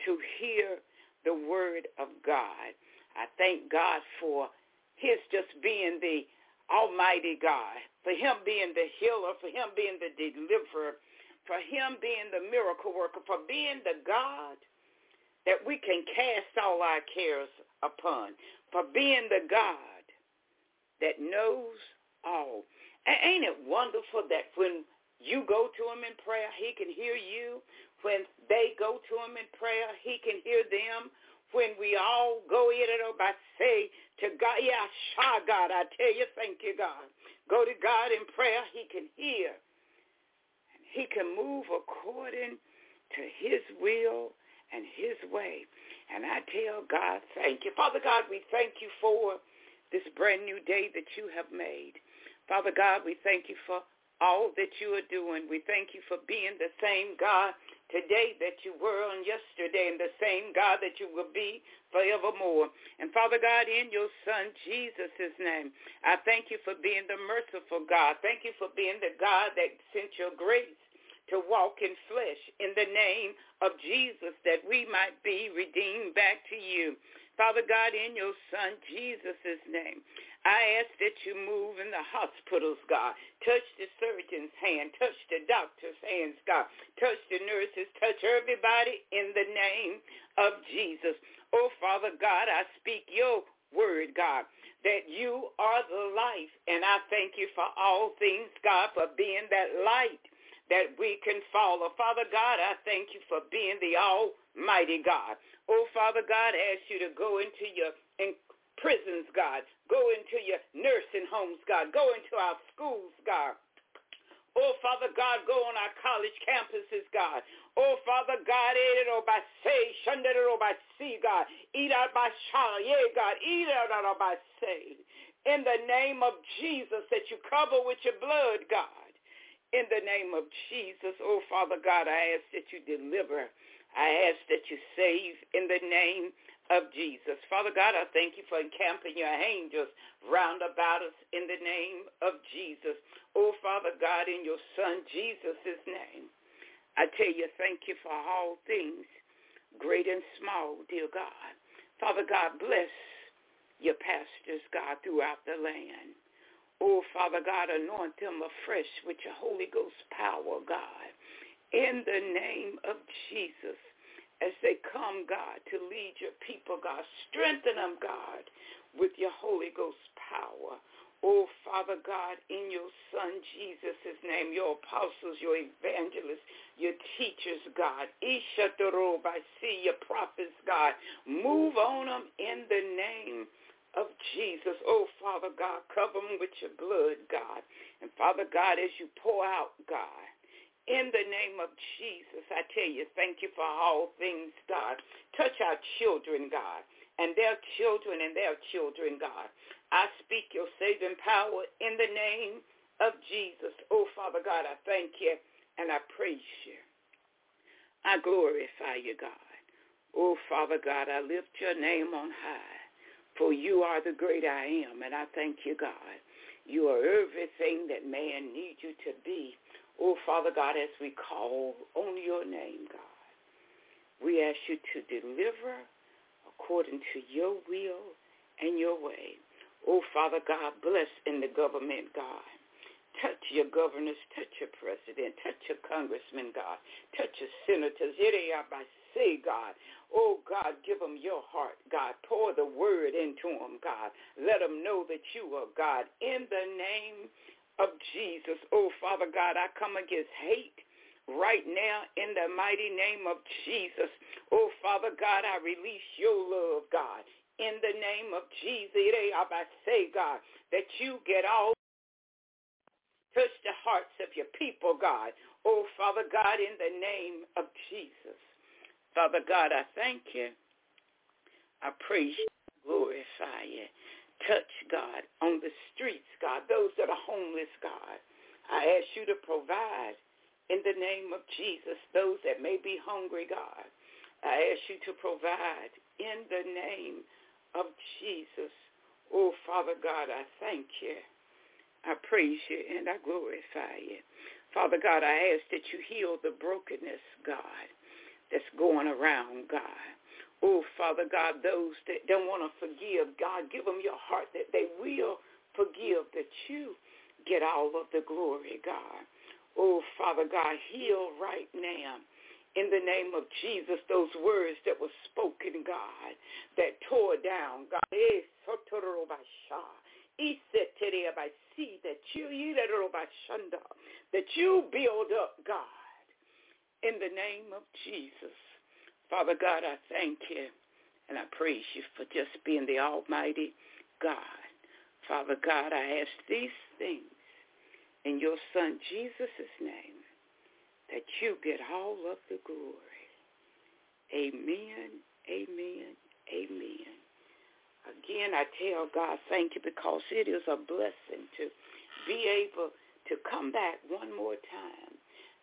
to hear the word of God. I thank God for his just being the almighty God, for him being the healer, for him being the deliverer, for him being the miracle worker, for being the God that we can cast all our cares upon, for being the God that knows all. Ain't it wonderful that when you go to him in prayer, he can hear you. When they go to him in prayer, he can hear them. When we all go in it by say to God, yeah, sure, God, I tell you, thank you, God. Go to God in prayer, he can hear. And he can move according to his will and his way. And I tell God, thank you. Father God, we thank you for this brand new day that you have made. Father God, we thank you for all that you are doing. We thank you for being the same God today that you were on yesterday and the same God that you will be forevermore. And Father God, in your Son Jesus' name, I thank you for being the merciful God. Thank you for being the God that sent your grace to walk in flesh in the name of Jesus that we might be redeemed back to you. Father God, in your Son Jesus' name, I ask that you move in the hospitals, God. Touch the surgeon's hand. Touch the doctor's hands, God. Touch the nurses. Touch everybody in the name of Jesus. Oh, Father God, I speak your word, God, that you are the life. And I thank you for all things, God, for being that light that we can follow. Father God, I thank you for being the almighty God. Oh, Father God, I ask you to go into your prisons, God. Go into your nursing homes, God. Go into our schools, God. Oh, Father God, go on our college campuses, God. Oh, Father God, eat it by say, by see, God. Eat out by shah, yeah, God. Eat out by say. In the name of Jesus, that you cover with your blood, God. In the name of Jesus, oh, Father God, I ask that you deliver. I ask that you save in the name of Jesus. Father God, I thank you for encamping your angels round about us in the name of Jesus. Oh, Father God, in your Son Jesus' name, I tell you, thank you for all things, great and small, dear God. Father God, bless your pastors, God, throughout the land. Oh, Father God, anoint them afresh with your Holy Ghost power, God. In the name of Jesus as they come, God, to lead your people, God. Strengthen them, God, with your Holy Ghost power. Oh, Father God, in your Son Jesus' name, your apostles, your evangelists, your teachers, God. I see your prophets, God. Move on them in the name of Jesus. Oh, Father God, cover them with your blood, God. And Father God, as you pour out, God, in the name of Jesus, I tell you, thank you for all things, God. Touch our children, God, and their children and their children, God. I speak your saving power in the name of Jesus. Oh, Father God, I thank you and I praise you. I glorify you, God. Oh, Father God, I lift your name on high, for you are the great I am, and I thank you, God. You are everything that man needs you to be. Oh, Father God, as we call on your name, God, we ask you to deliver according to your will and your way. Oh, Father God, bless in the government, God. Touch your governors, touch your president, touch your congressmen, God. Touch your senators. Here they are by Say, God. Oh, God, give them your heart, God. Pour the word into them, God. Let them know that you are God. In the name of Jesus. Oh, Father God, I come against hate right now in the mighty name of Jesus. Oh, Father God, I release your love, God, in the name of Jesus. I say, God, that you get all touch the hearts of your people, God. Oh, Father God, in the name of Jesus. Father God, I thank you. I praise you, glorify you touch, God, on the streets, God, those that are homeless, God. I ask you to provide in the name of Jesus those that may be hungry, God. I ask you to provide in the name of Jesus. Oh, Father God, I thank you. I praise you and I glorify you. Father God, I ask that you heal the brokenness, God, that's going around, God. Oh, Father God, those that don't want to forgive, God, give them your heart that they will forgive, that you get all of the glory, God. Oh, Father God, heal right now in the name of Jesus those words that were spoken, God, that tore down, God. Eh, that you that you build up, God, in the name of Jesus. Father God, I thank you and I praise you for just being the Almighty God. Father God, I ask these things in your Son Jesus' name that you get all of the glory. Amen, amen, amen. Again, I tell God thank you because it is a blessing to be able to come back one more time.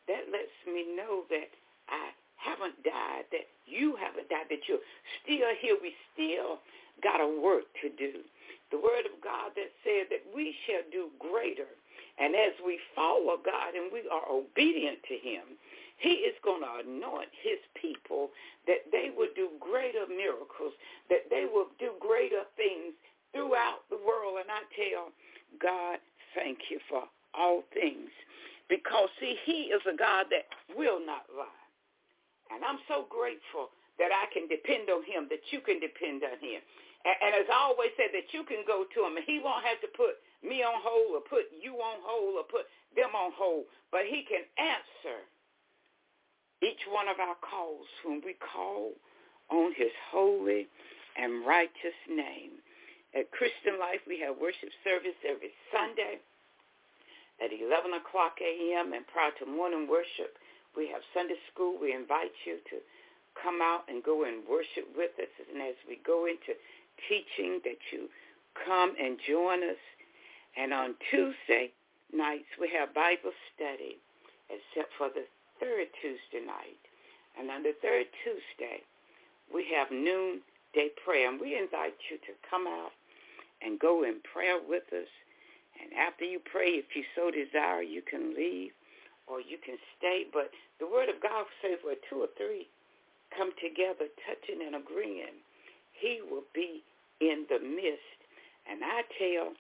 That lets me know that I haven't died, that you haven't died, that you're still here. We still got a work to do. The word of God that said that we shall do greater. And as we follow God and we are obedient to him, he is going to anoint his people that they will do greater miracles, that they will do greater things throughout the world. And I tell God, thank you for all things. Because, see, he is a God that will not lie. And I'm so grateful that I can depend on him, that you can depend on him. And, and as I always said, that you can go to him and he won't have to put me on hold or put you on hold or put them on hold, but he can answer each one of our calls when we call on his holy and righteous name. At Christian Life, we have worship service every Sunday at 11 o'clock a.m. and prior to morning worship, we have Sunday school. We invite you to come out and go and worship with us. And as we go into teaching, that you come and join us. And on Tuesday nights, we have Bible study, except for the third Tuesday night. And on the third Tuesday, we have noonday prayer. And we invite you to come out and go in prayer with us. And after you pray, if you so desire, you can leave or you can stay. But the word of God says where two or three come together, touching and agreeing, he will be in the midst. And I tell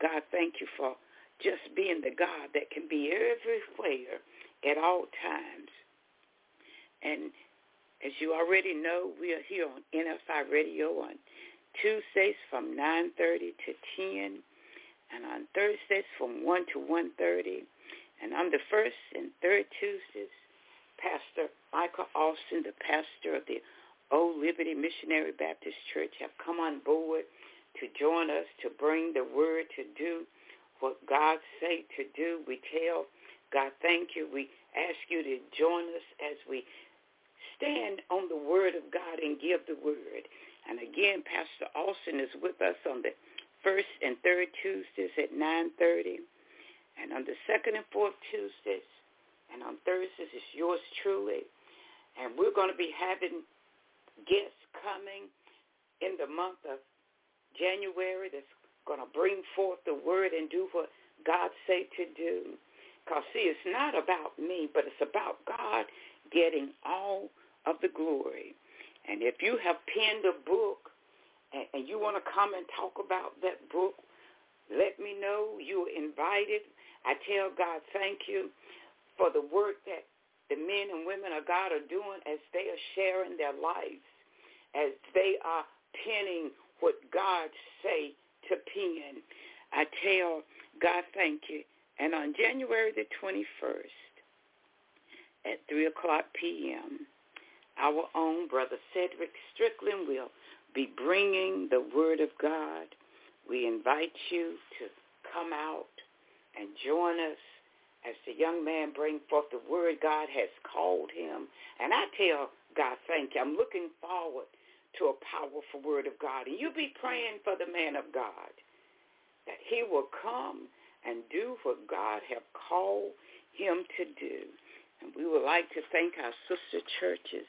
God, thank you for just being the God that can be everywhere at all times. And as you already know, we are here on NFI Radio on Tuesdays from 9.30 to 10, and on Thursdays from 1 to 1.30. And I'm the first and third Tuesdays, Pastor Michael Austin, the pastor of the Old Liberty Missionary Baptist Church, have come on board to join us to bring the word to do what God say to do. We tell God, thank you. We ask you to join us as we stand on the word of God and give the word. And again, Pastor Austin is with us on the first and third Tuesdays at 9.30. And on the second and fourth Tuesdays and on Thursdays, it's yours truly. And we're going to be having guests coming in the month of January that's going to bring forth the word and do what God say to do. Because, see, it's not about me, but it's about God getting all of the glory. And if you have penned a book and, and you want to come and talk about that book, let me know. You're invited. I tell God thank you for the work that the men and women of God are doing as they are sharing their lives, as they are penning what God say to pen. I tell God thank you. And on January the 21st at 3 o'clock p.m., our own Brother Cedric Strickland will be bringing the Word of God. We invite you to come out and join us as the young man bring forth the word God has called him. And I tell God, thank you. I'm looking forward to a powerful word of God. And you be praying for the man of God that he will come and do what God have called him to do. And we would like to thank our sister churches,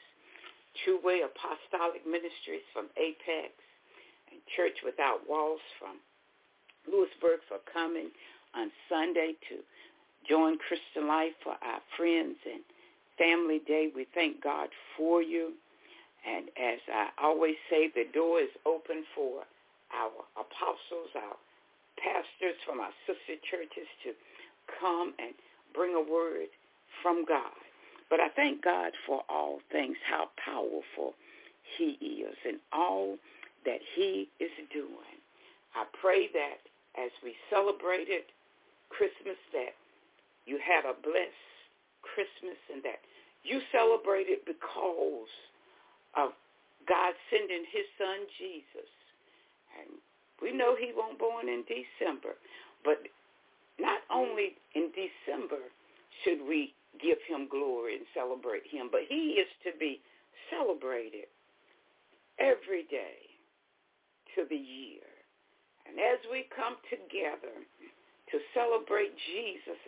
True Way Apostolic Ministries from Apex and Church Without Walls from Louisburg for coming on Sunday to join Christian Life for our friends and family day. We thank God for you. And as I always say, the door is open for our apostles, our pastors from our sister churches to come and bring a word from God. But I thank God for all things, how powerful he is and all that he is doing. I pray that as we celebrated Christmas that you had a blessed Christmas and that you celebrated because of God sending his son Jesus. And we know he won't born in December, but not only in December should we give him glory and celebrate him, but he is to be celebrated every day to the year. And as we come together to celebrate Jesus.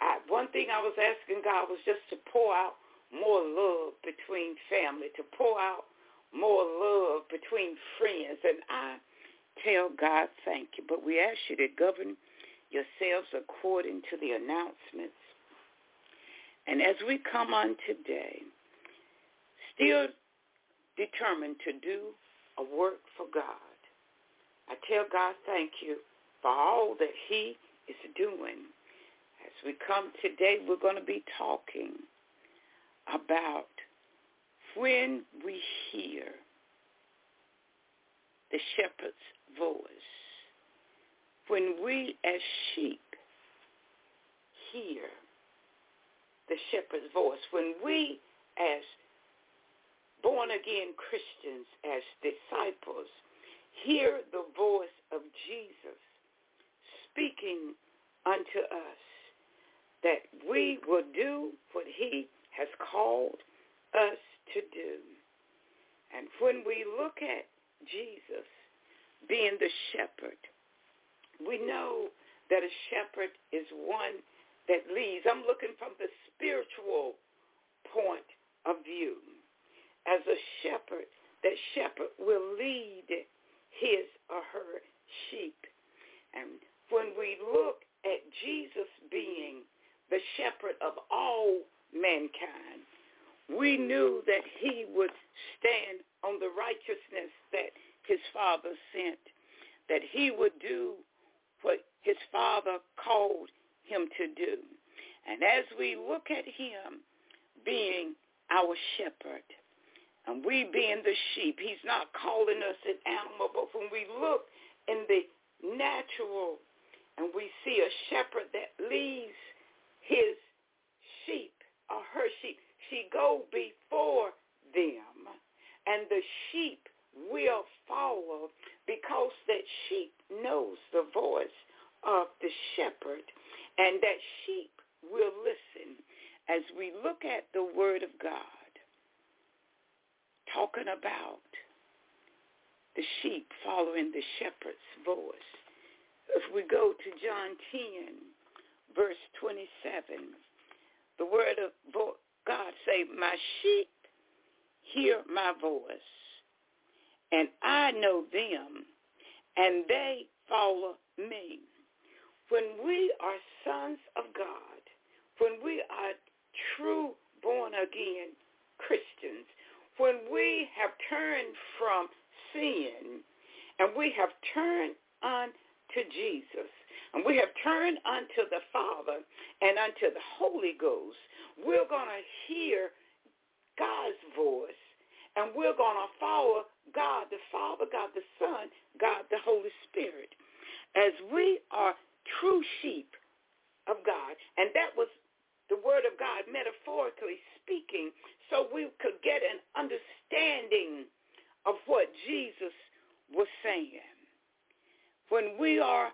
I, one thing I was asking God was just to pour out more love between family, to pour out more love between friends. And I tell God thank you. But we ask you to govern yourselves according to the announcements. And as we come on today, still determined to do a work for God, I tell God thank you for all that he is doing. As we come today, we're going to be talking about when we hear the shepherd's voice, when we as sheep hear the shepherd's voice, when we as born-again Christians, as disciples, hear the voice of Jesus speaking unto us, that we will do what he has called us to do. And when we look at Jesus being the shepherd, we know that a shepherd is one that leads. I'm looking from the spiritual point of view. As a shepherd, that shepherd will lead his or her sheep. And when we look at Jesus being the shepherd of all mankind, we knew that he would stand on the righteousness that his father sent, that he would do what his father called him to do. And as we look at him being our shepherd, and we being the sheep, he's not calling us an animal, but when we look in the natural and we see a shepherd that leads his sheep or her sheep, she go before them, and the sheep will follow because that sheep knows the voice of the shepherd, and that sheep will listen as we look at the word of God, talking about the sheep following the shepherd's voice. If we go to John 10, verse 27, the word of God say, my sheep hear my voice, and I know them, and they follow me. When we are sons of God, when we are true born-again Christians, when we have turned from sin and we have turned unto Jesus, and we have turned unto the Father and unto the Holy Ghost, we're going to hear God's voice and we're going to follow God the Father, God the Son, God the Holy Spirit. As we are true sheep of God, and that was the word of God metaphorically speaking, so we could get an understanding of what Jesus was saying. When we are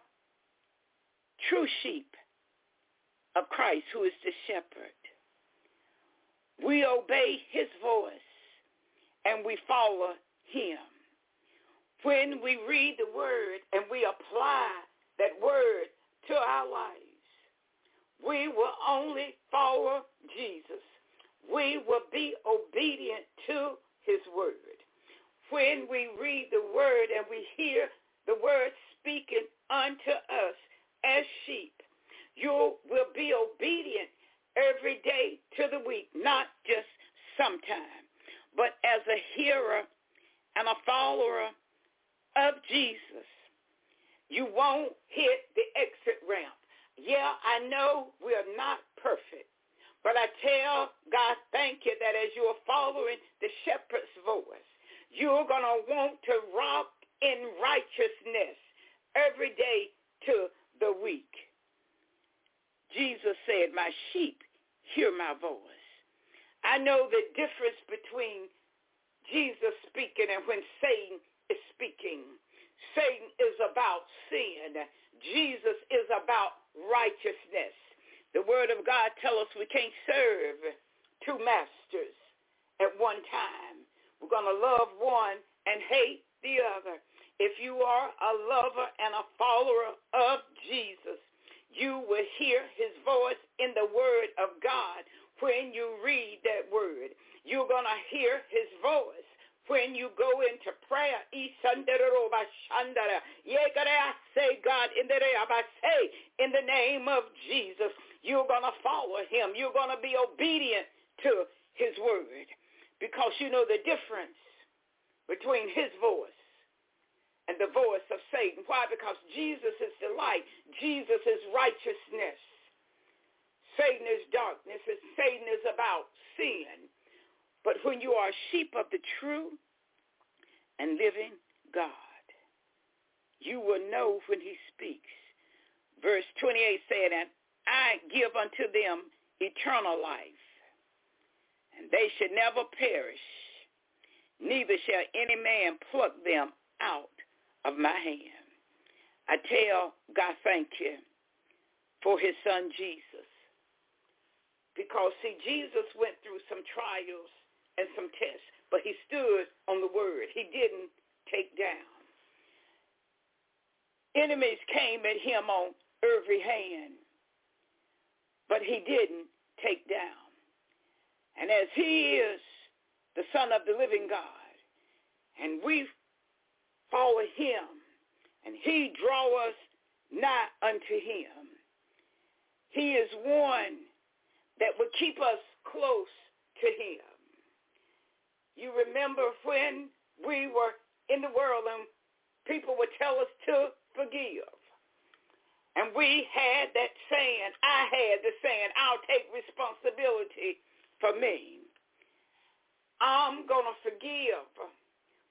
true sheep of Christ, who is the shepherd. We obey his voice and we follow him. When we read the word and we apply that word to our lives, we will only follow Jesus. We will be obedient to his word. When we read the word and we hear the word speaking unto us, as sheep. You will be obedient every day to the week, not just sometime, but as a hearer and a follower of Jesus. You won't hit the exit ramp. Yeah, I know we are not perfect, but I tell God thank you that as you are following the shepherd's voice, you're going to want to rock in righteousness every day to the week. Jesus said, my sheep hear my voice. I know the difference between Jesus speaking and when Satan is speaking. Satan is about sin. Jesus is about righteousness. The word of God tells us we can't serve two masters at one time. We're going to love one and hate the other. If you are a lover and a follower of Jesus, you will hear his voice in the word of God when you read that word. You're going to hear his voice when you go into prayer. Say, God, in the say, in the name of Jesus, you're going to follow him. You're going to be obedient to his word because you know the difference between his voice and the voice of Satan. Why? Because Jesus is the light. Jesus is righteousness. Satan is darkness. And Satan is about sin. But when you are sheep of the true and living God, you will know when he speaks. Verse 28 said, And I give unto them eternal life, and they should never perish, neither shall any man pluck them out of my hand. I tell God thank you for his son Jesus. Because, see, Jesus went through some trials and some tests, but he stood on the word. He didn't take down. Enemies came at him on every hand, but he didn't take down. And as he is the son of the living God, and we follow him, and he draw us not unto him. He is one that would keep us close to him. You remember when we were in the world and people would tell us to forgive. And we had that saying, I had the saying, I'll take responsibility for me. I'm going to forgive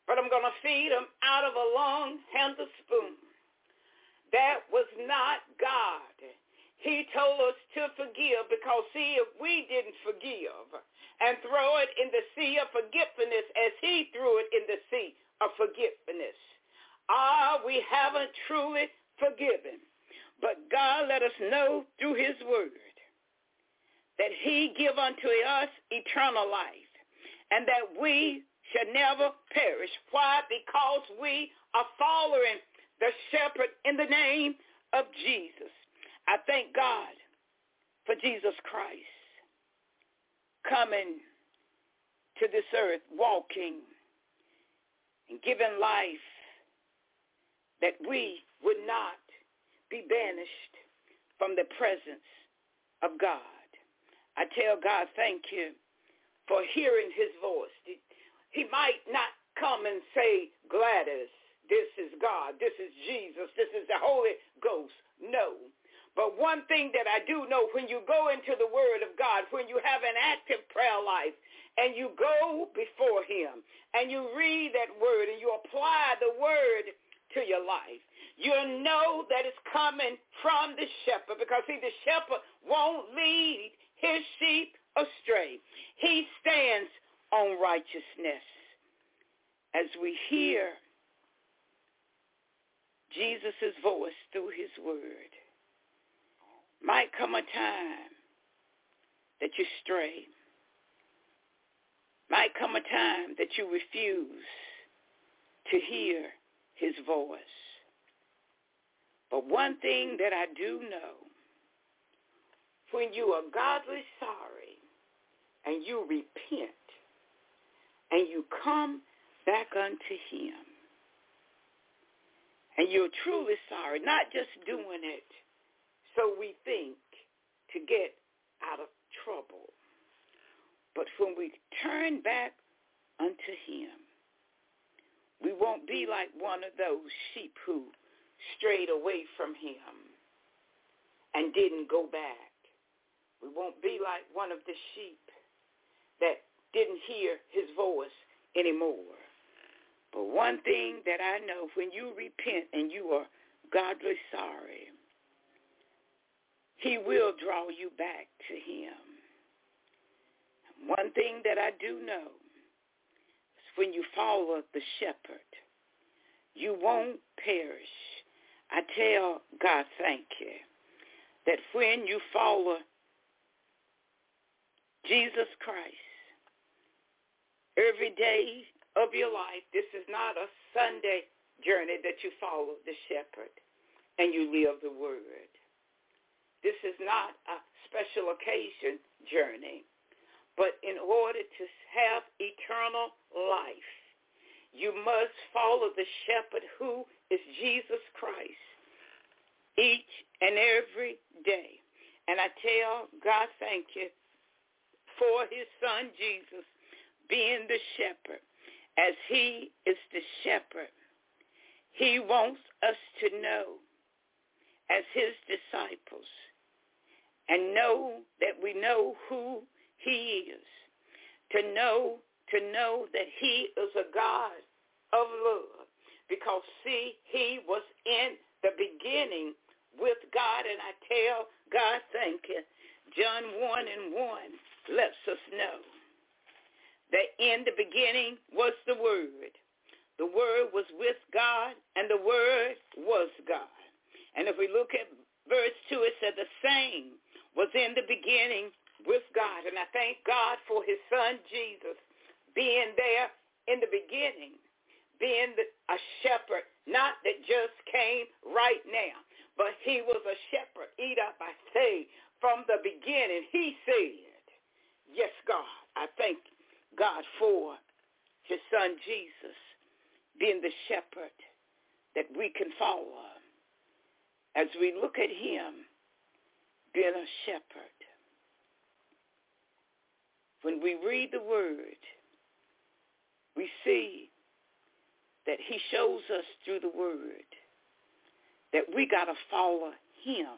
but I'm going to feed them out of a long-handled spoon. That was not God. He told us to forgive because, see, if we didn't forgive and throw it in the sea of forgiveness as he threw it in the sea of forgiveness, ah, we haven't truly forgiven. But God let us know through his word that he give unto us eternal life and that we shall never perish. Why? Because we are following the shepherd in the name of Jesus. I thank God for Jesus Christ coming to this earth, walking and giving life that we would not be banished from the presence of God. I tell God thank you for hearing his voice. He might not come and say, Gladys, this is God, this is Jesus, this is the Holy Ghost. No. But one thing that I do know, when you go into the Word of God, when you have an active prayer life, and you go before him, and you read that Word, and you apply the Word to your life, you'll know that it's coming from the shepherd, because see, the shepherd won't lead his sheep astray. He stands on righteousness. As we hmm. hear Jesus' voice through his word, might come a time that you stray. Might come a time that you refuse to hear his voice. But one thing that I do know, when you are godly sorry and you repent, and you come back unto him. And you're truly sorry, not just doing it so we think to get out of trouble. But when we turn back unto him, we won't be like one of those sheep who strayed away from him and didn't go back. We won't be like one of the sheep that didn't hear his voice anymore. But one thing that I know, when you repent and you are godly sorry, he will draw you back to him. One thing that I do know is when you follow the shepherd, you won't perish. I tell God thank you that when you follow Jesus Christ, every day of your life. This is not a Sunday journey that you follow the shepherd and you live the word. This is not a special occasion journey. But in order to have eternal life, you must follow the shepherd who is Jesus Christ each and every day. And I tell God thank you for his son Jesus being the shepherd. As he is the shepherd, he wants us to know as his disciples and know that we know who he is. To know, to know that he is a God of love. Because see, he was in the beginning with God and I tell God thank you. John 1 and 1 lets us know that in the beginning was the Word. The Word was with God, and the Word was God. And if we look at verse 2, it said the same was in the beginning with God. And I thank God for his son Jesus being there in the beginning, being a shepherd, not that just came right now, but he was a shepherd. Eat up, I say, from the beginning. He said, yes, God, I thank God for his son Jesus being the shepherd that we can follow as we look at him being a shepherd. When we read the word, we see that he shows us through the word that we got to follow him.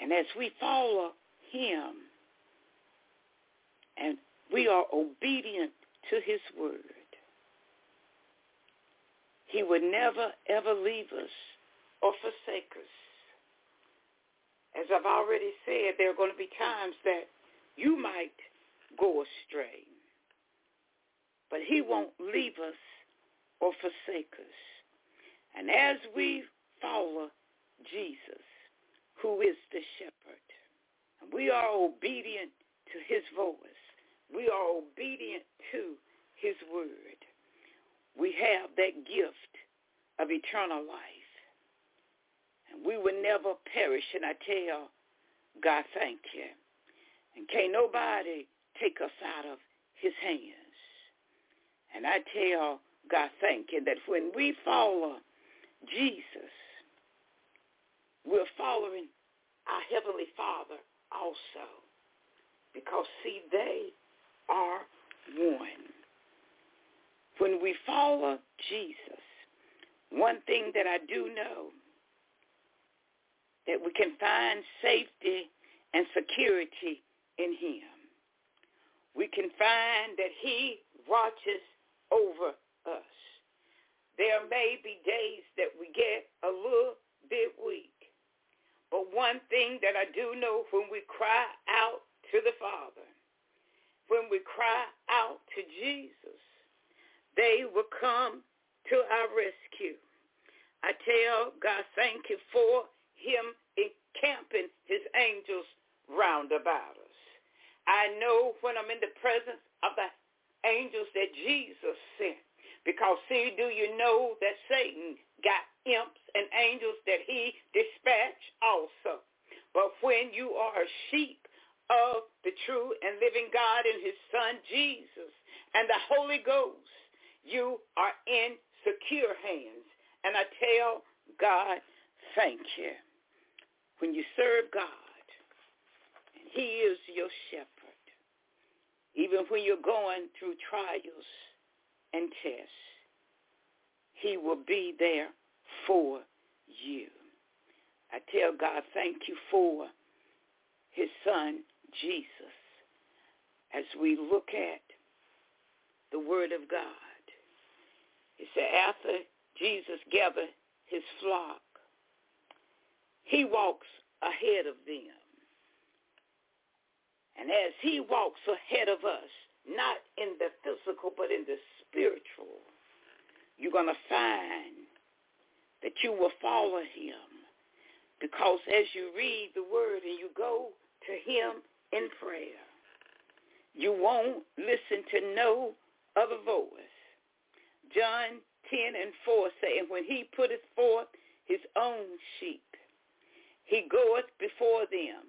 And as we follow him, and we are obedient to his word, he would never, ever leave us or forsake us. As I've already said, there are going to be times that you might go astray. But he won't leave us or forsake us. And as we follow Jesus, who is the shepherd, and we are obedient to his voice, we are obedient to his word, we have that gift of eternal life. And we will never perish. And I tell God, thank you. And can't nobody take us out of his hands. And I tell God, thank you that when we follow Jesus, we're following our Heavenly Father also. Because, see, they are one. When we follow Jesus, one thing that I do know, that we can find safety and security in him. We can find that he watches over us. There may be days that we get a little bit weak. But one thing that I do know when we cry out to the Father, when we cry out to Jesus, they will come to our rescue. I tell God, thank you for him encamping his angels round about us. I know when I'm in the presence of the angels that Jesus sent. Because see, do you know that Satan got imps and angels that he dispatched also? But when you are a sheep of the true and living God and his son Jesus and the Holy Ghost, you are in secure hands. And I tell God, thank you. When you serve God, and he is your shepherd, even when you're going through trials and tests, he will be there for you. I tell God, thank you for his son, Jesus, as we look at the word of God. He said, after Jesus gathered his flock, he walks ahead of them. And as he walks ahead of us, not in the physical, but in the spiritual, you're going to find that you will follow him. Because as you read the word and you go to him in prayer, you won't listen to no other voice. John 10 and 4 saying, when he putteth forth his own sheep, he goeth before them,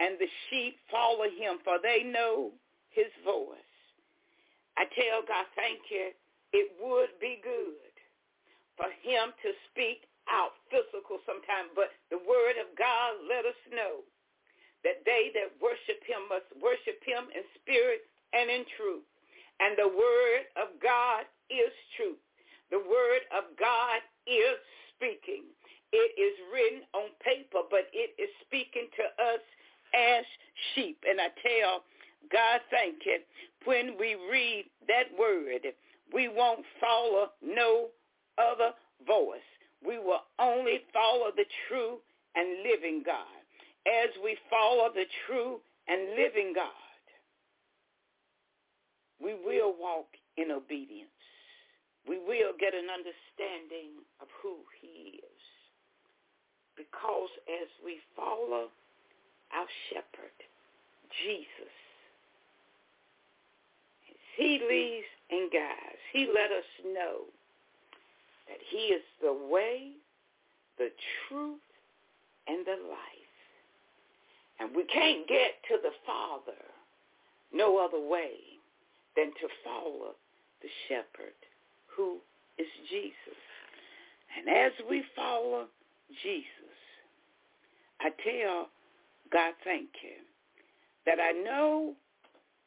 and the sheep follow him, for they know his voice. I tell God, thank you. It would be good for him to speak out physical sometimes, but the word of God let us know that they that worship him must worship him in spirit and in truth. And the word of God is truth. The word of God is speaking. It is written on paper, but it is speaking to us as sheep. And I tell God, thank you. When we read that word, we won't follow no other voice. We will only follow the true and living God. As we follow the true and living God, we will walk in obedience. We will get an understanding of who he is. Because as we follow our shepherd, Jesus, as he leads and guides, he let us know that he is the way, the truth, and the life. And we can't get to the Father no other way than to follow the shepherd who is Jesus. And as we follow Jesus, I tell God thank you that I know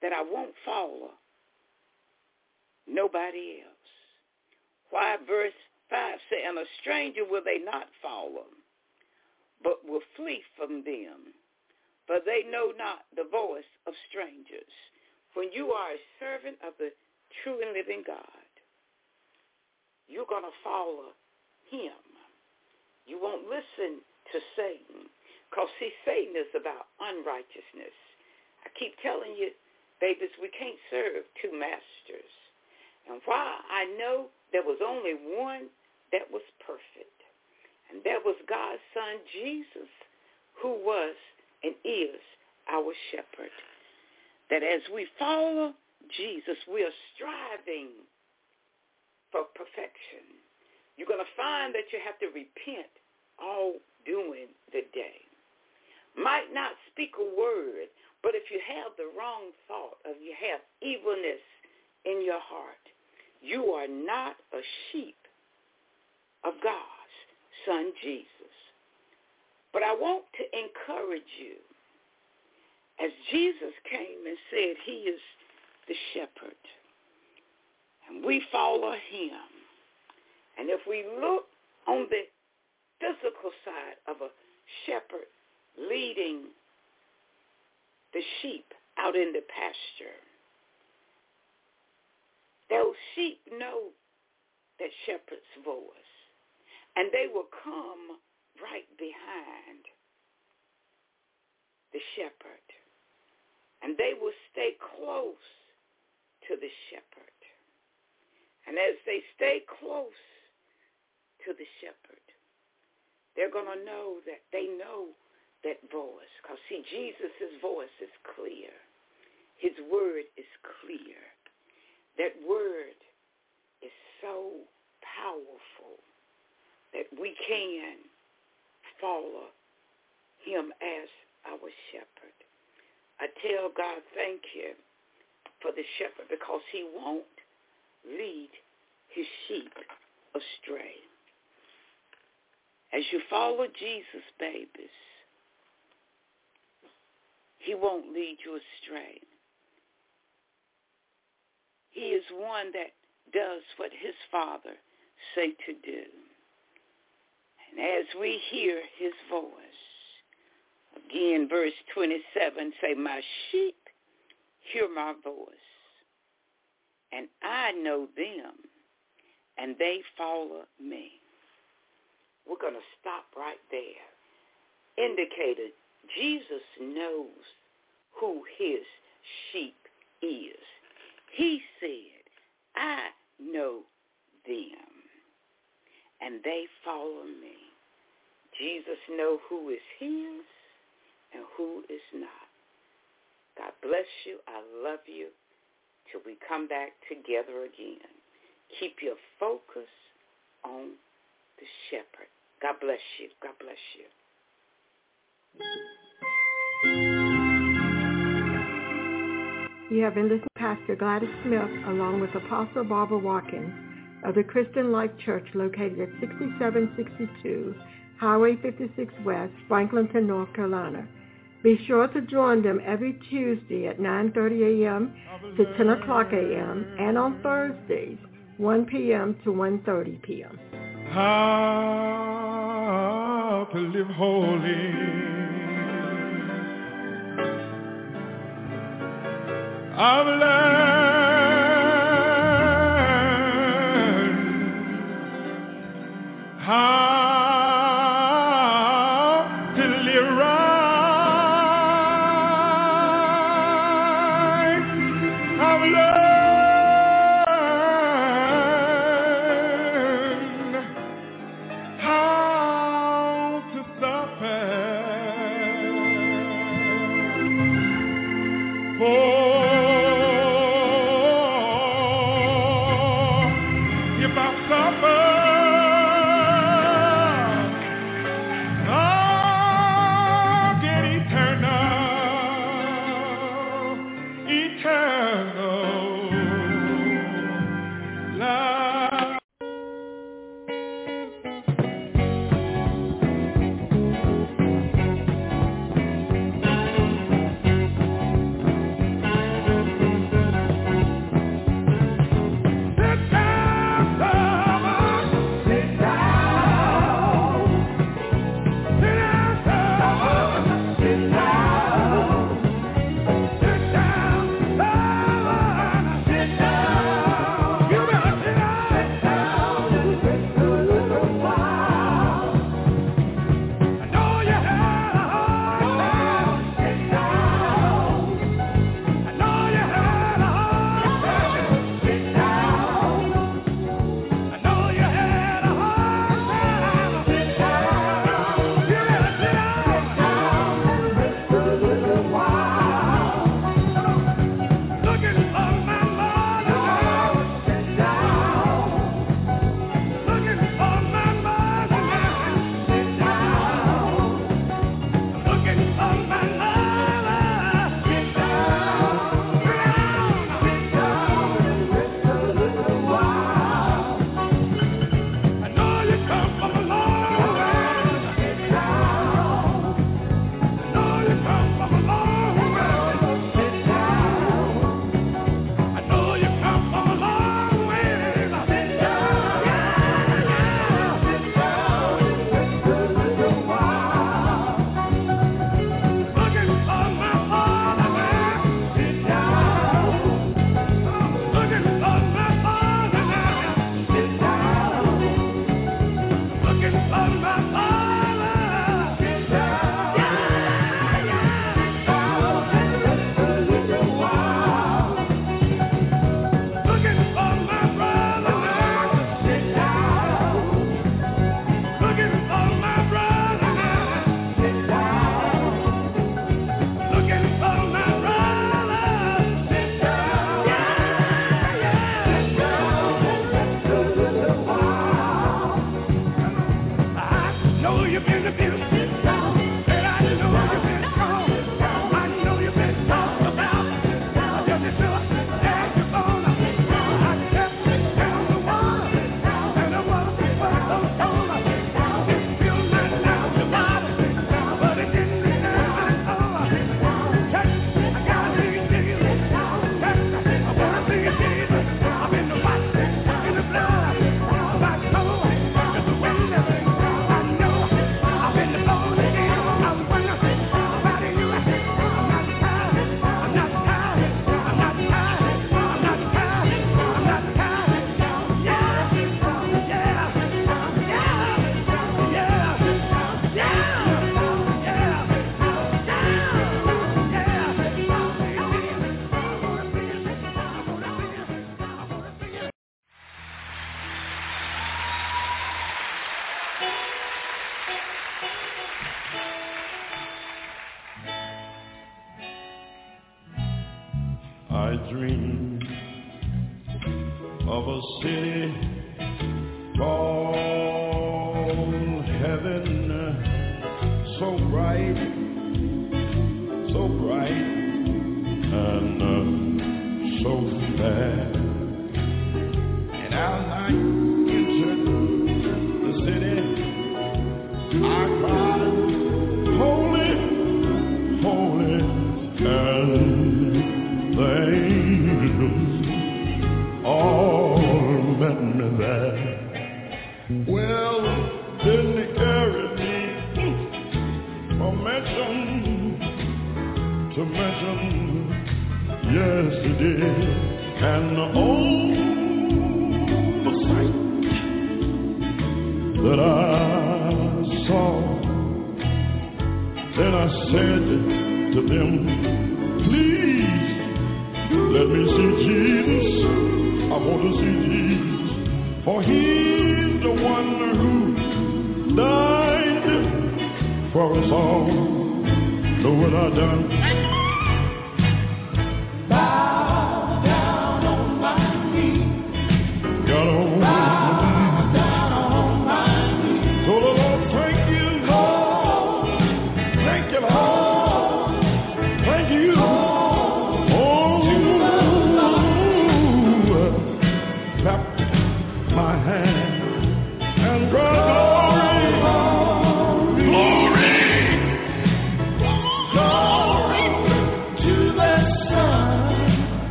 that I won't follow nobody else. Why verse 5 say, and a stranger will they not follow, but will flee from them, for they know not the voice of strangers. When you are a servant of the true and living God, you're going to follow him. You won't listen to Satan. Because, see, Satan is about unrighteousness. I keep telling you, babies, we can't serve two masters. And while I know there was only one that was perfect, and that was God's son, Jesus, who was and is our shepherd, that as we follow Jesus, we are striving for perfection. You're going to find that you have to repent all during the day. Might not speak a word, but if you have the wrong thought, or you have evilness in your heart, you are not a sheep of God's son Jesus. But I want to encourage you, as Jesus came and said he is the shepherd, and we follow him. And if we look on the physical side of a shepherd leading the sheep out in the pasture, those sheep know that shepherd's voice. And they will come right behind the shepherd. And they will stay close to the shepherd. And as they stay close to the shepherd, they're going to know that they know that voice. Because, see, Jesus' voice is clear. His word is clear. That word is so powerful that we can follow him as our shepherd. I tell God thank you for the shepherd because he won't lead his sheep astray. As you follow Jesus, babies, he won't lead you astray. He is one that does what his father say to do. And as we hear his voice, again, verse 27 say, my sheep hear my voice, and I know them, and they follow me. We're going to stop right there. Indicated Jesus knows who his sheep is. He said, I know them, and they follow me. Jesus know who is his and who is not. God bless you. I love you. Till we come back together again. Keep your focus on the shepherd. God bless you. God bless you. You have been listening to Pastor Gladys Smith along with Apostle Barbara Watkins of the Christian Life Church located at 6762 Highway 56 West, Franklinton, North Carolina. Be sure to join them every Tuesday at 9.30 a.m. to 10 o'clock a.m. and on Thursdays, 1 p.m. to 1.30 p.m. How to live holy. I've learned how for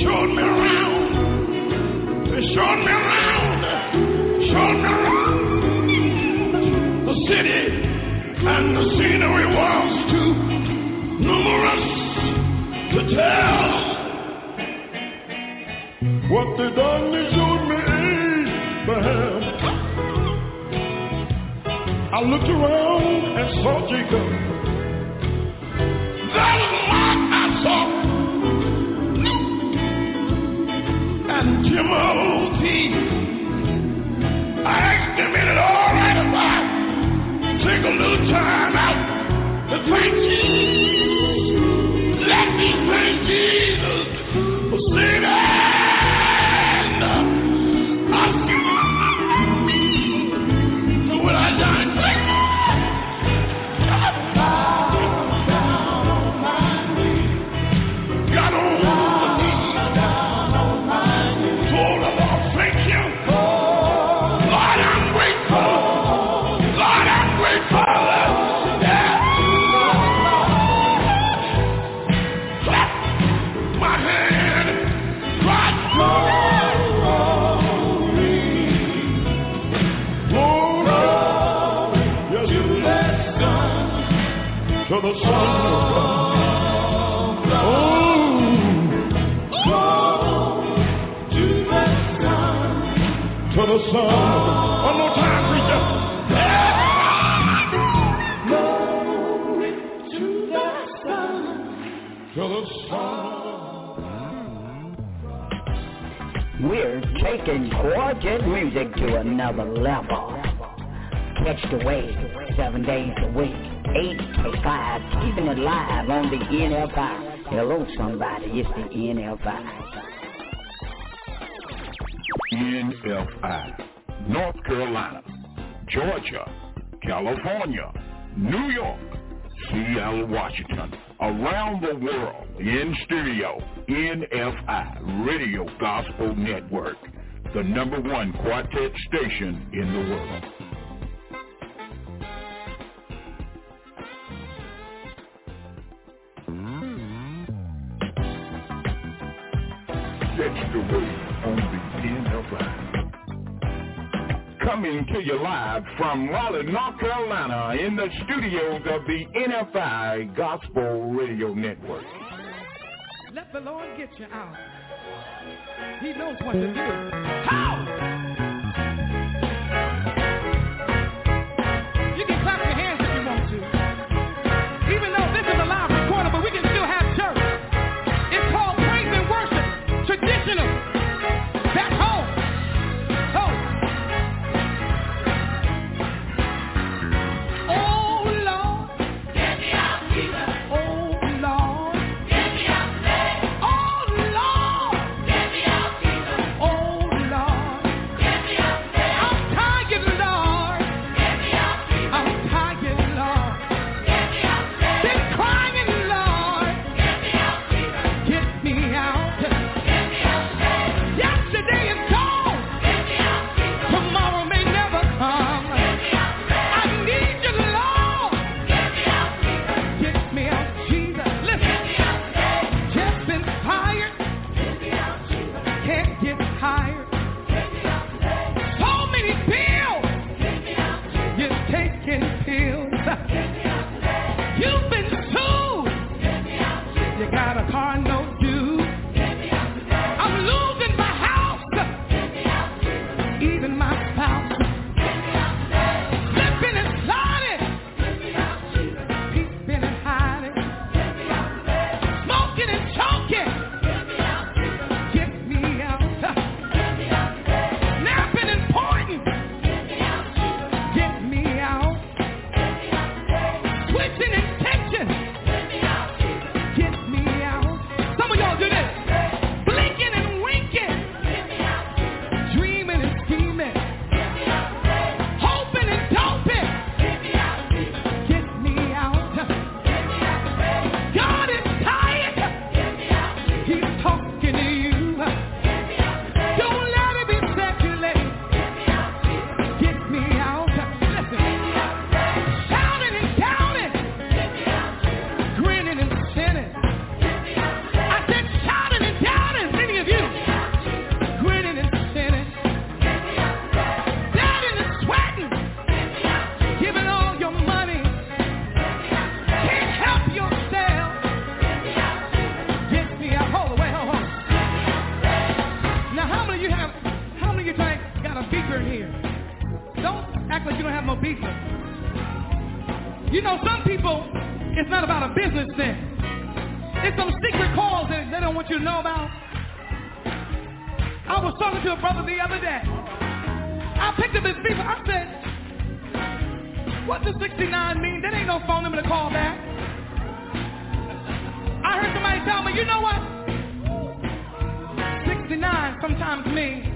showed me around. They showed me around. Showed me around and the scenery was too numerous to tell. What they done, they showed me Abraham. I looked around and saw Jacob. That was what I saw. And Timothy. Take a little time out to thank Jesus? Let me thank Jesus taking gorgeous music to another level. Catch the wave seven days a week, eight to five, keeping it live on the NFI. Hello, somebody, it's the NFI. NFI, North Carolina, Georgia, California, New York, Seattle, Washington, around the world, in studio, NFI, Radio Gospel Network, the number one quartet station in the world. The way on the NFI. Coming to you live from Raleigh, North Carolina, in the studios of the NFI Gospel Radio Network. Let the Lord get you out. He knows what to do. How? You don't have no beeper. You know, some people, it's not about a business thing. It's some secret calls that they don't want you to know about. I was talking to a brother the other day. I picked up his beeper. I said, what does 69 mean? That ain't no phone number to call back. I heard somebody tell me, you know what? 69 sometimes means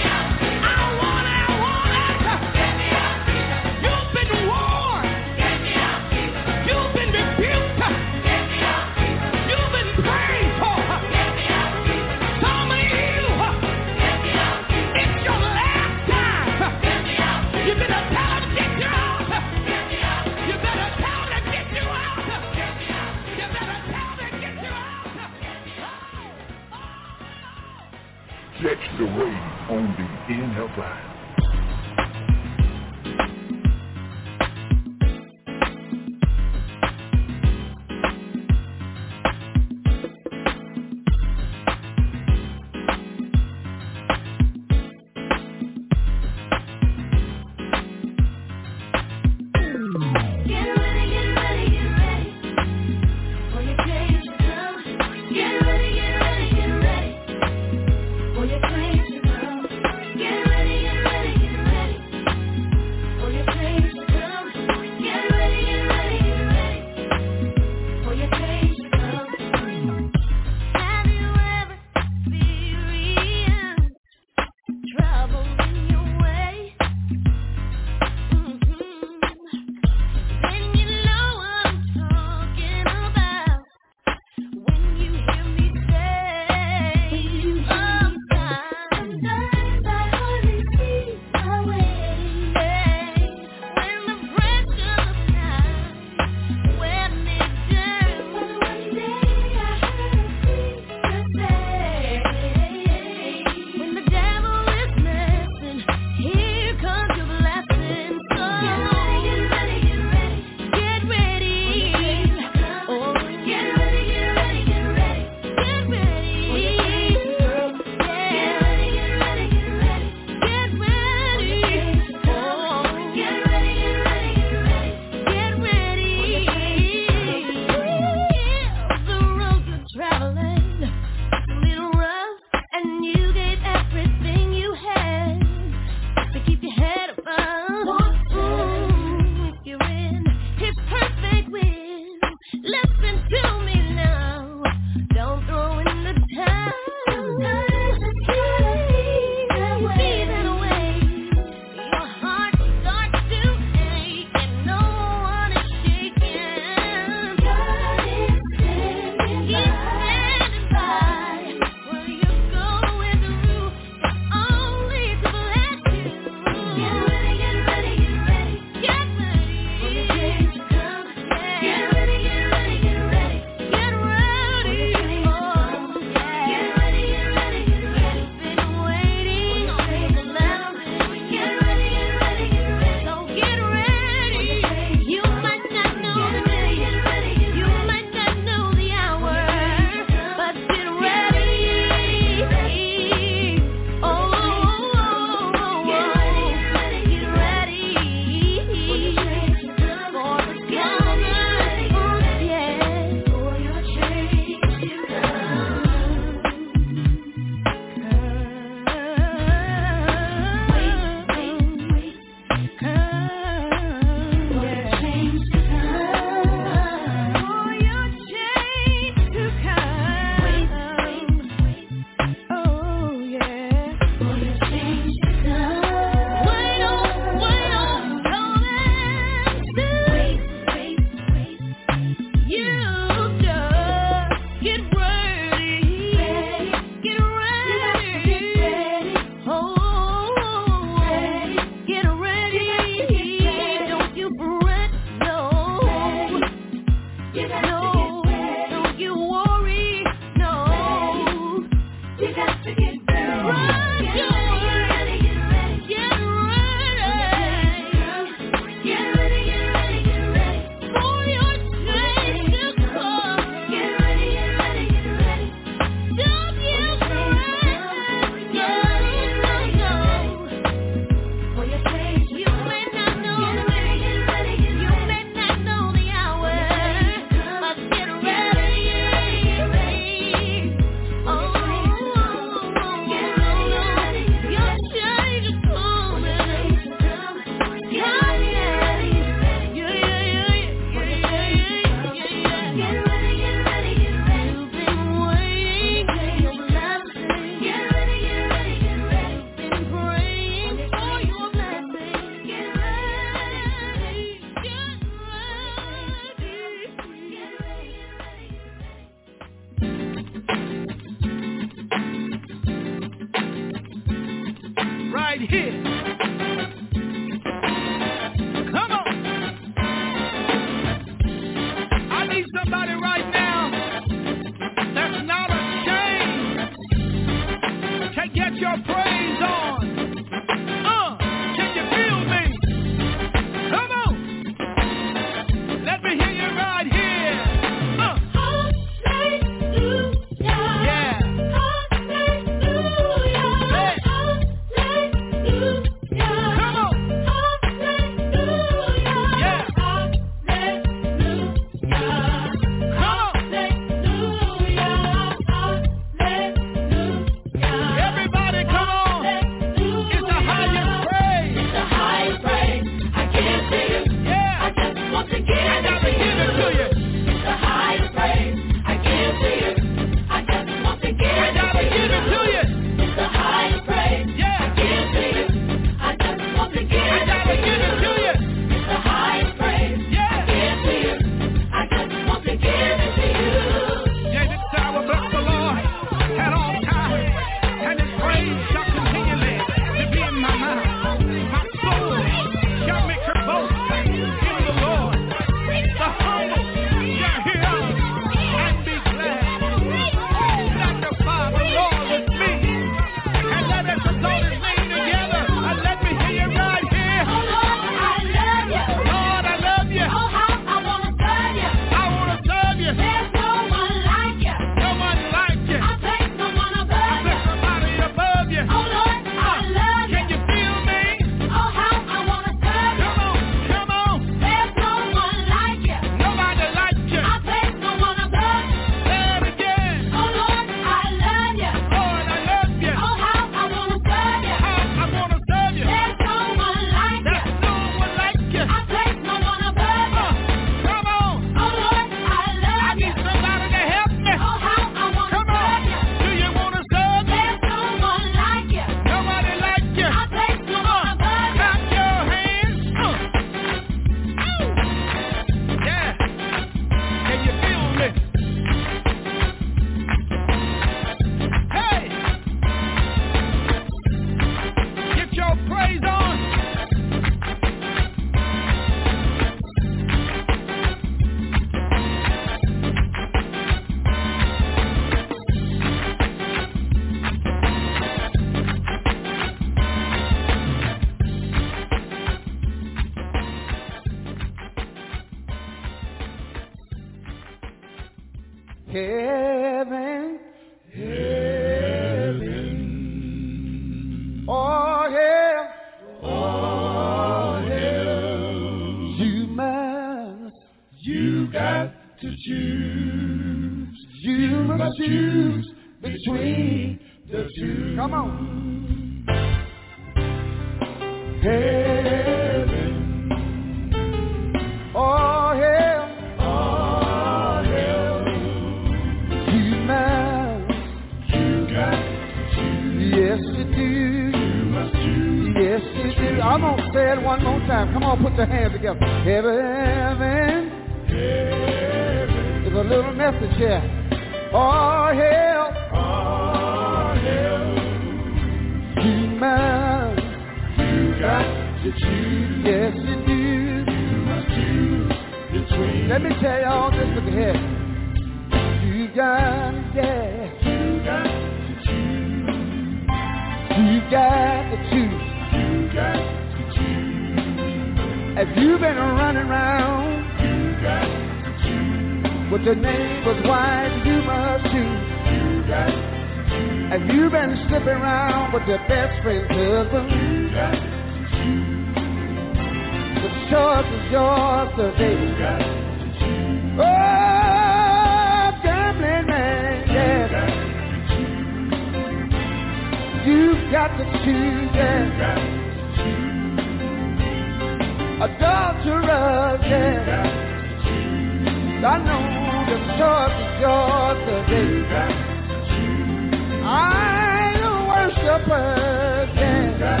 I know the choice is yours You today. got to choose. I the worshipers, You yeah.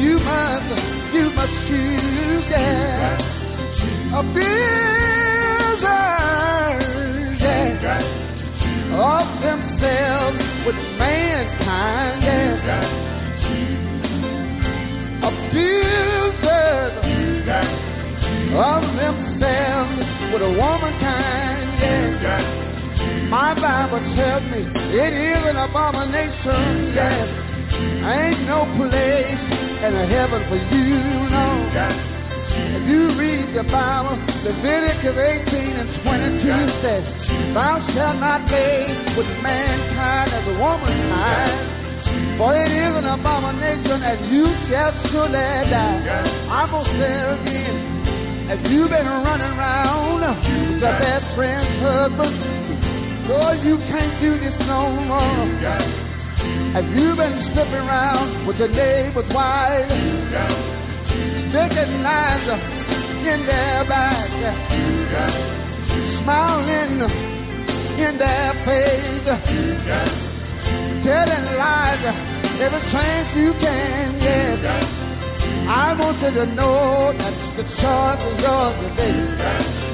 You must, you must choose, yeah. to choose. Of themselves with mankind, with a womankind, yeah. got. My Bible tells me it is an abomination, yes. Ain't no place in a heaven for you, no. If you read the Bible, Leviticus 18 and 22 says, Thou shalt not lay with mankind as a womankind, for it is an abomination and you shall surely die. I'm going to say again. If you've been running around with your best friend's husband, oh, you can't do this no more. Have you been slipping around with your neighbor's wife? Sticking knives in their back, smiling in their face, telling lies every chance you can get. I want you to know that the choice is yours today.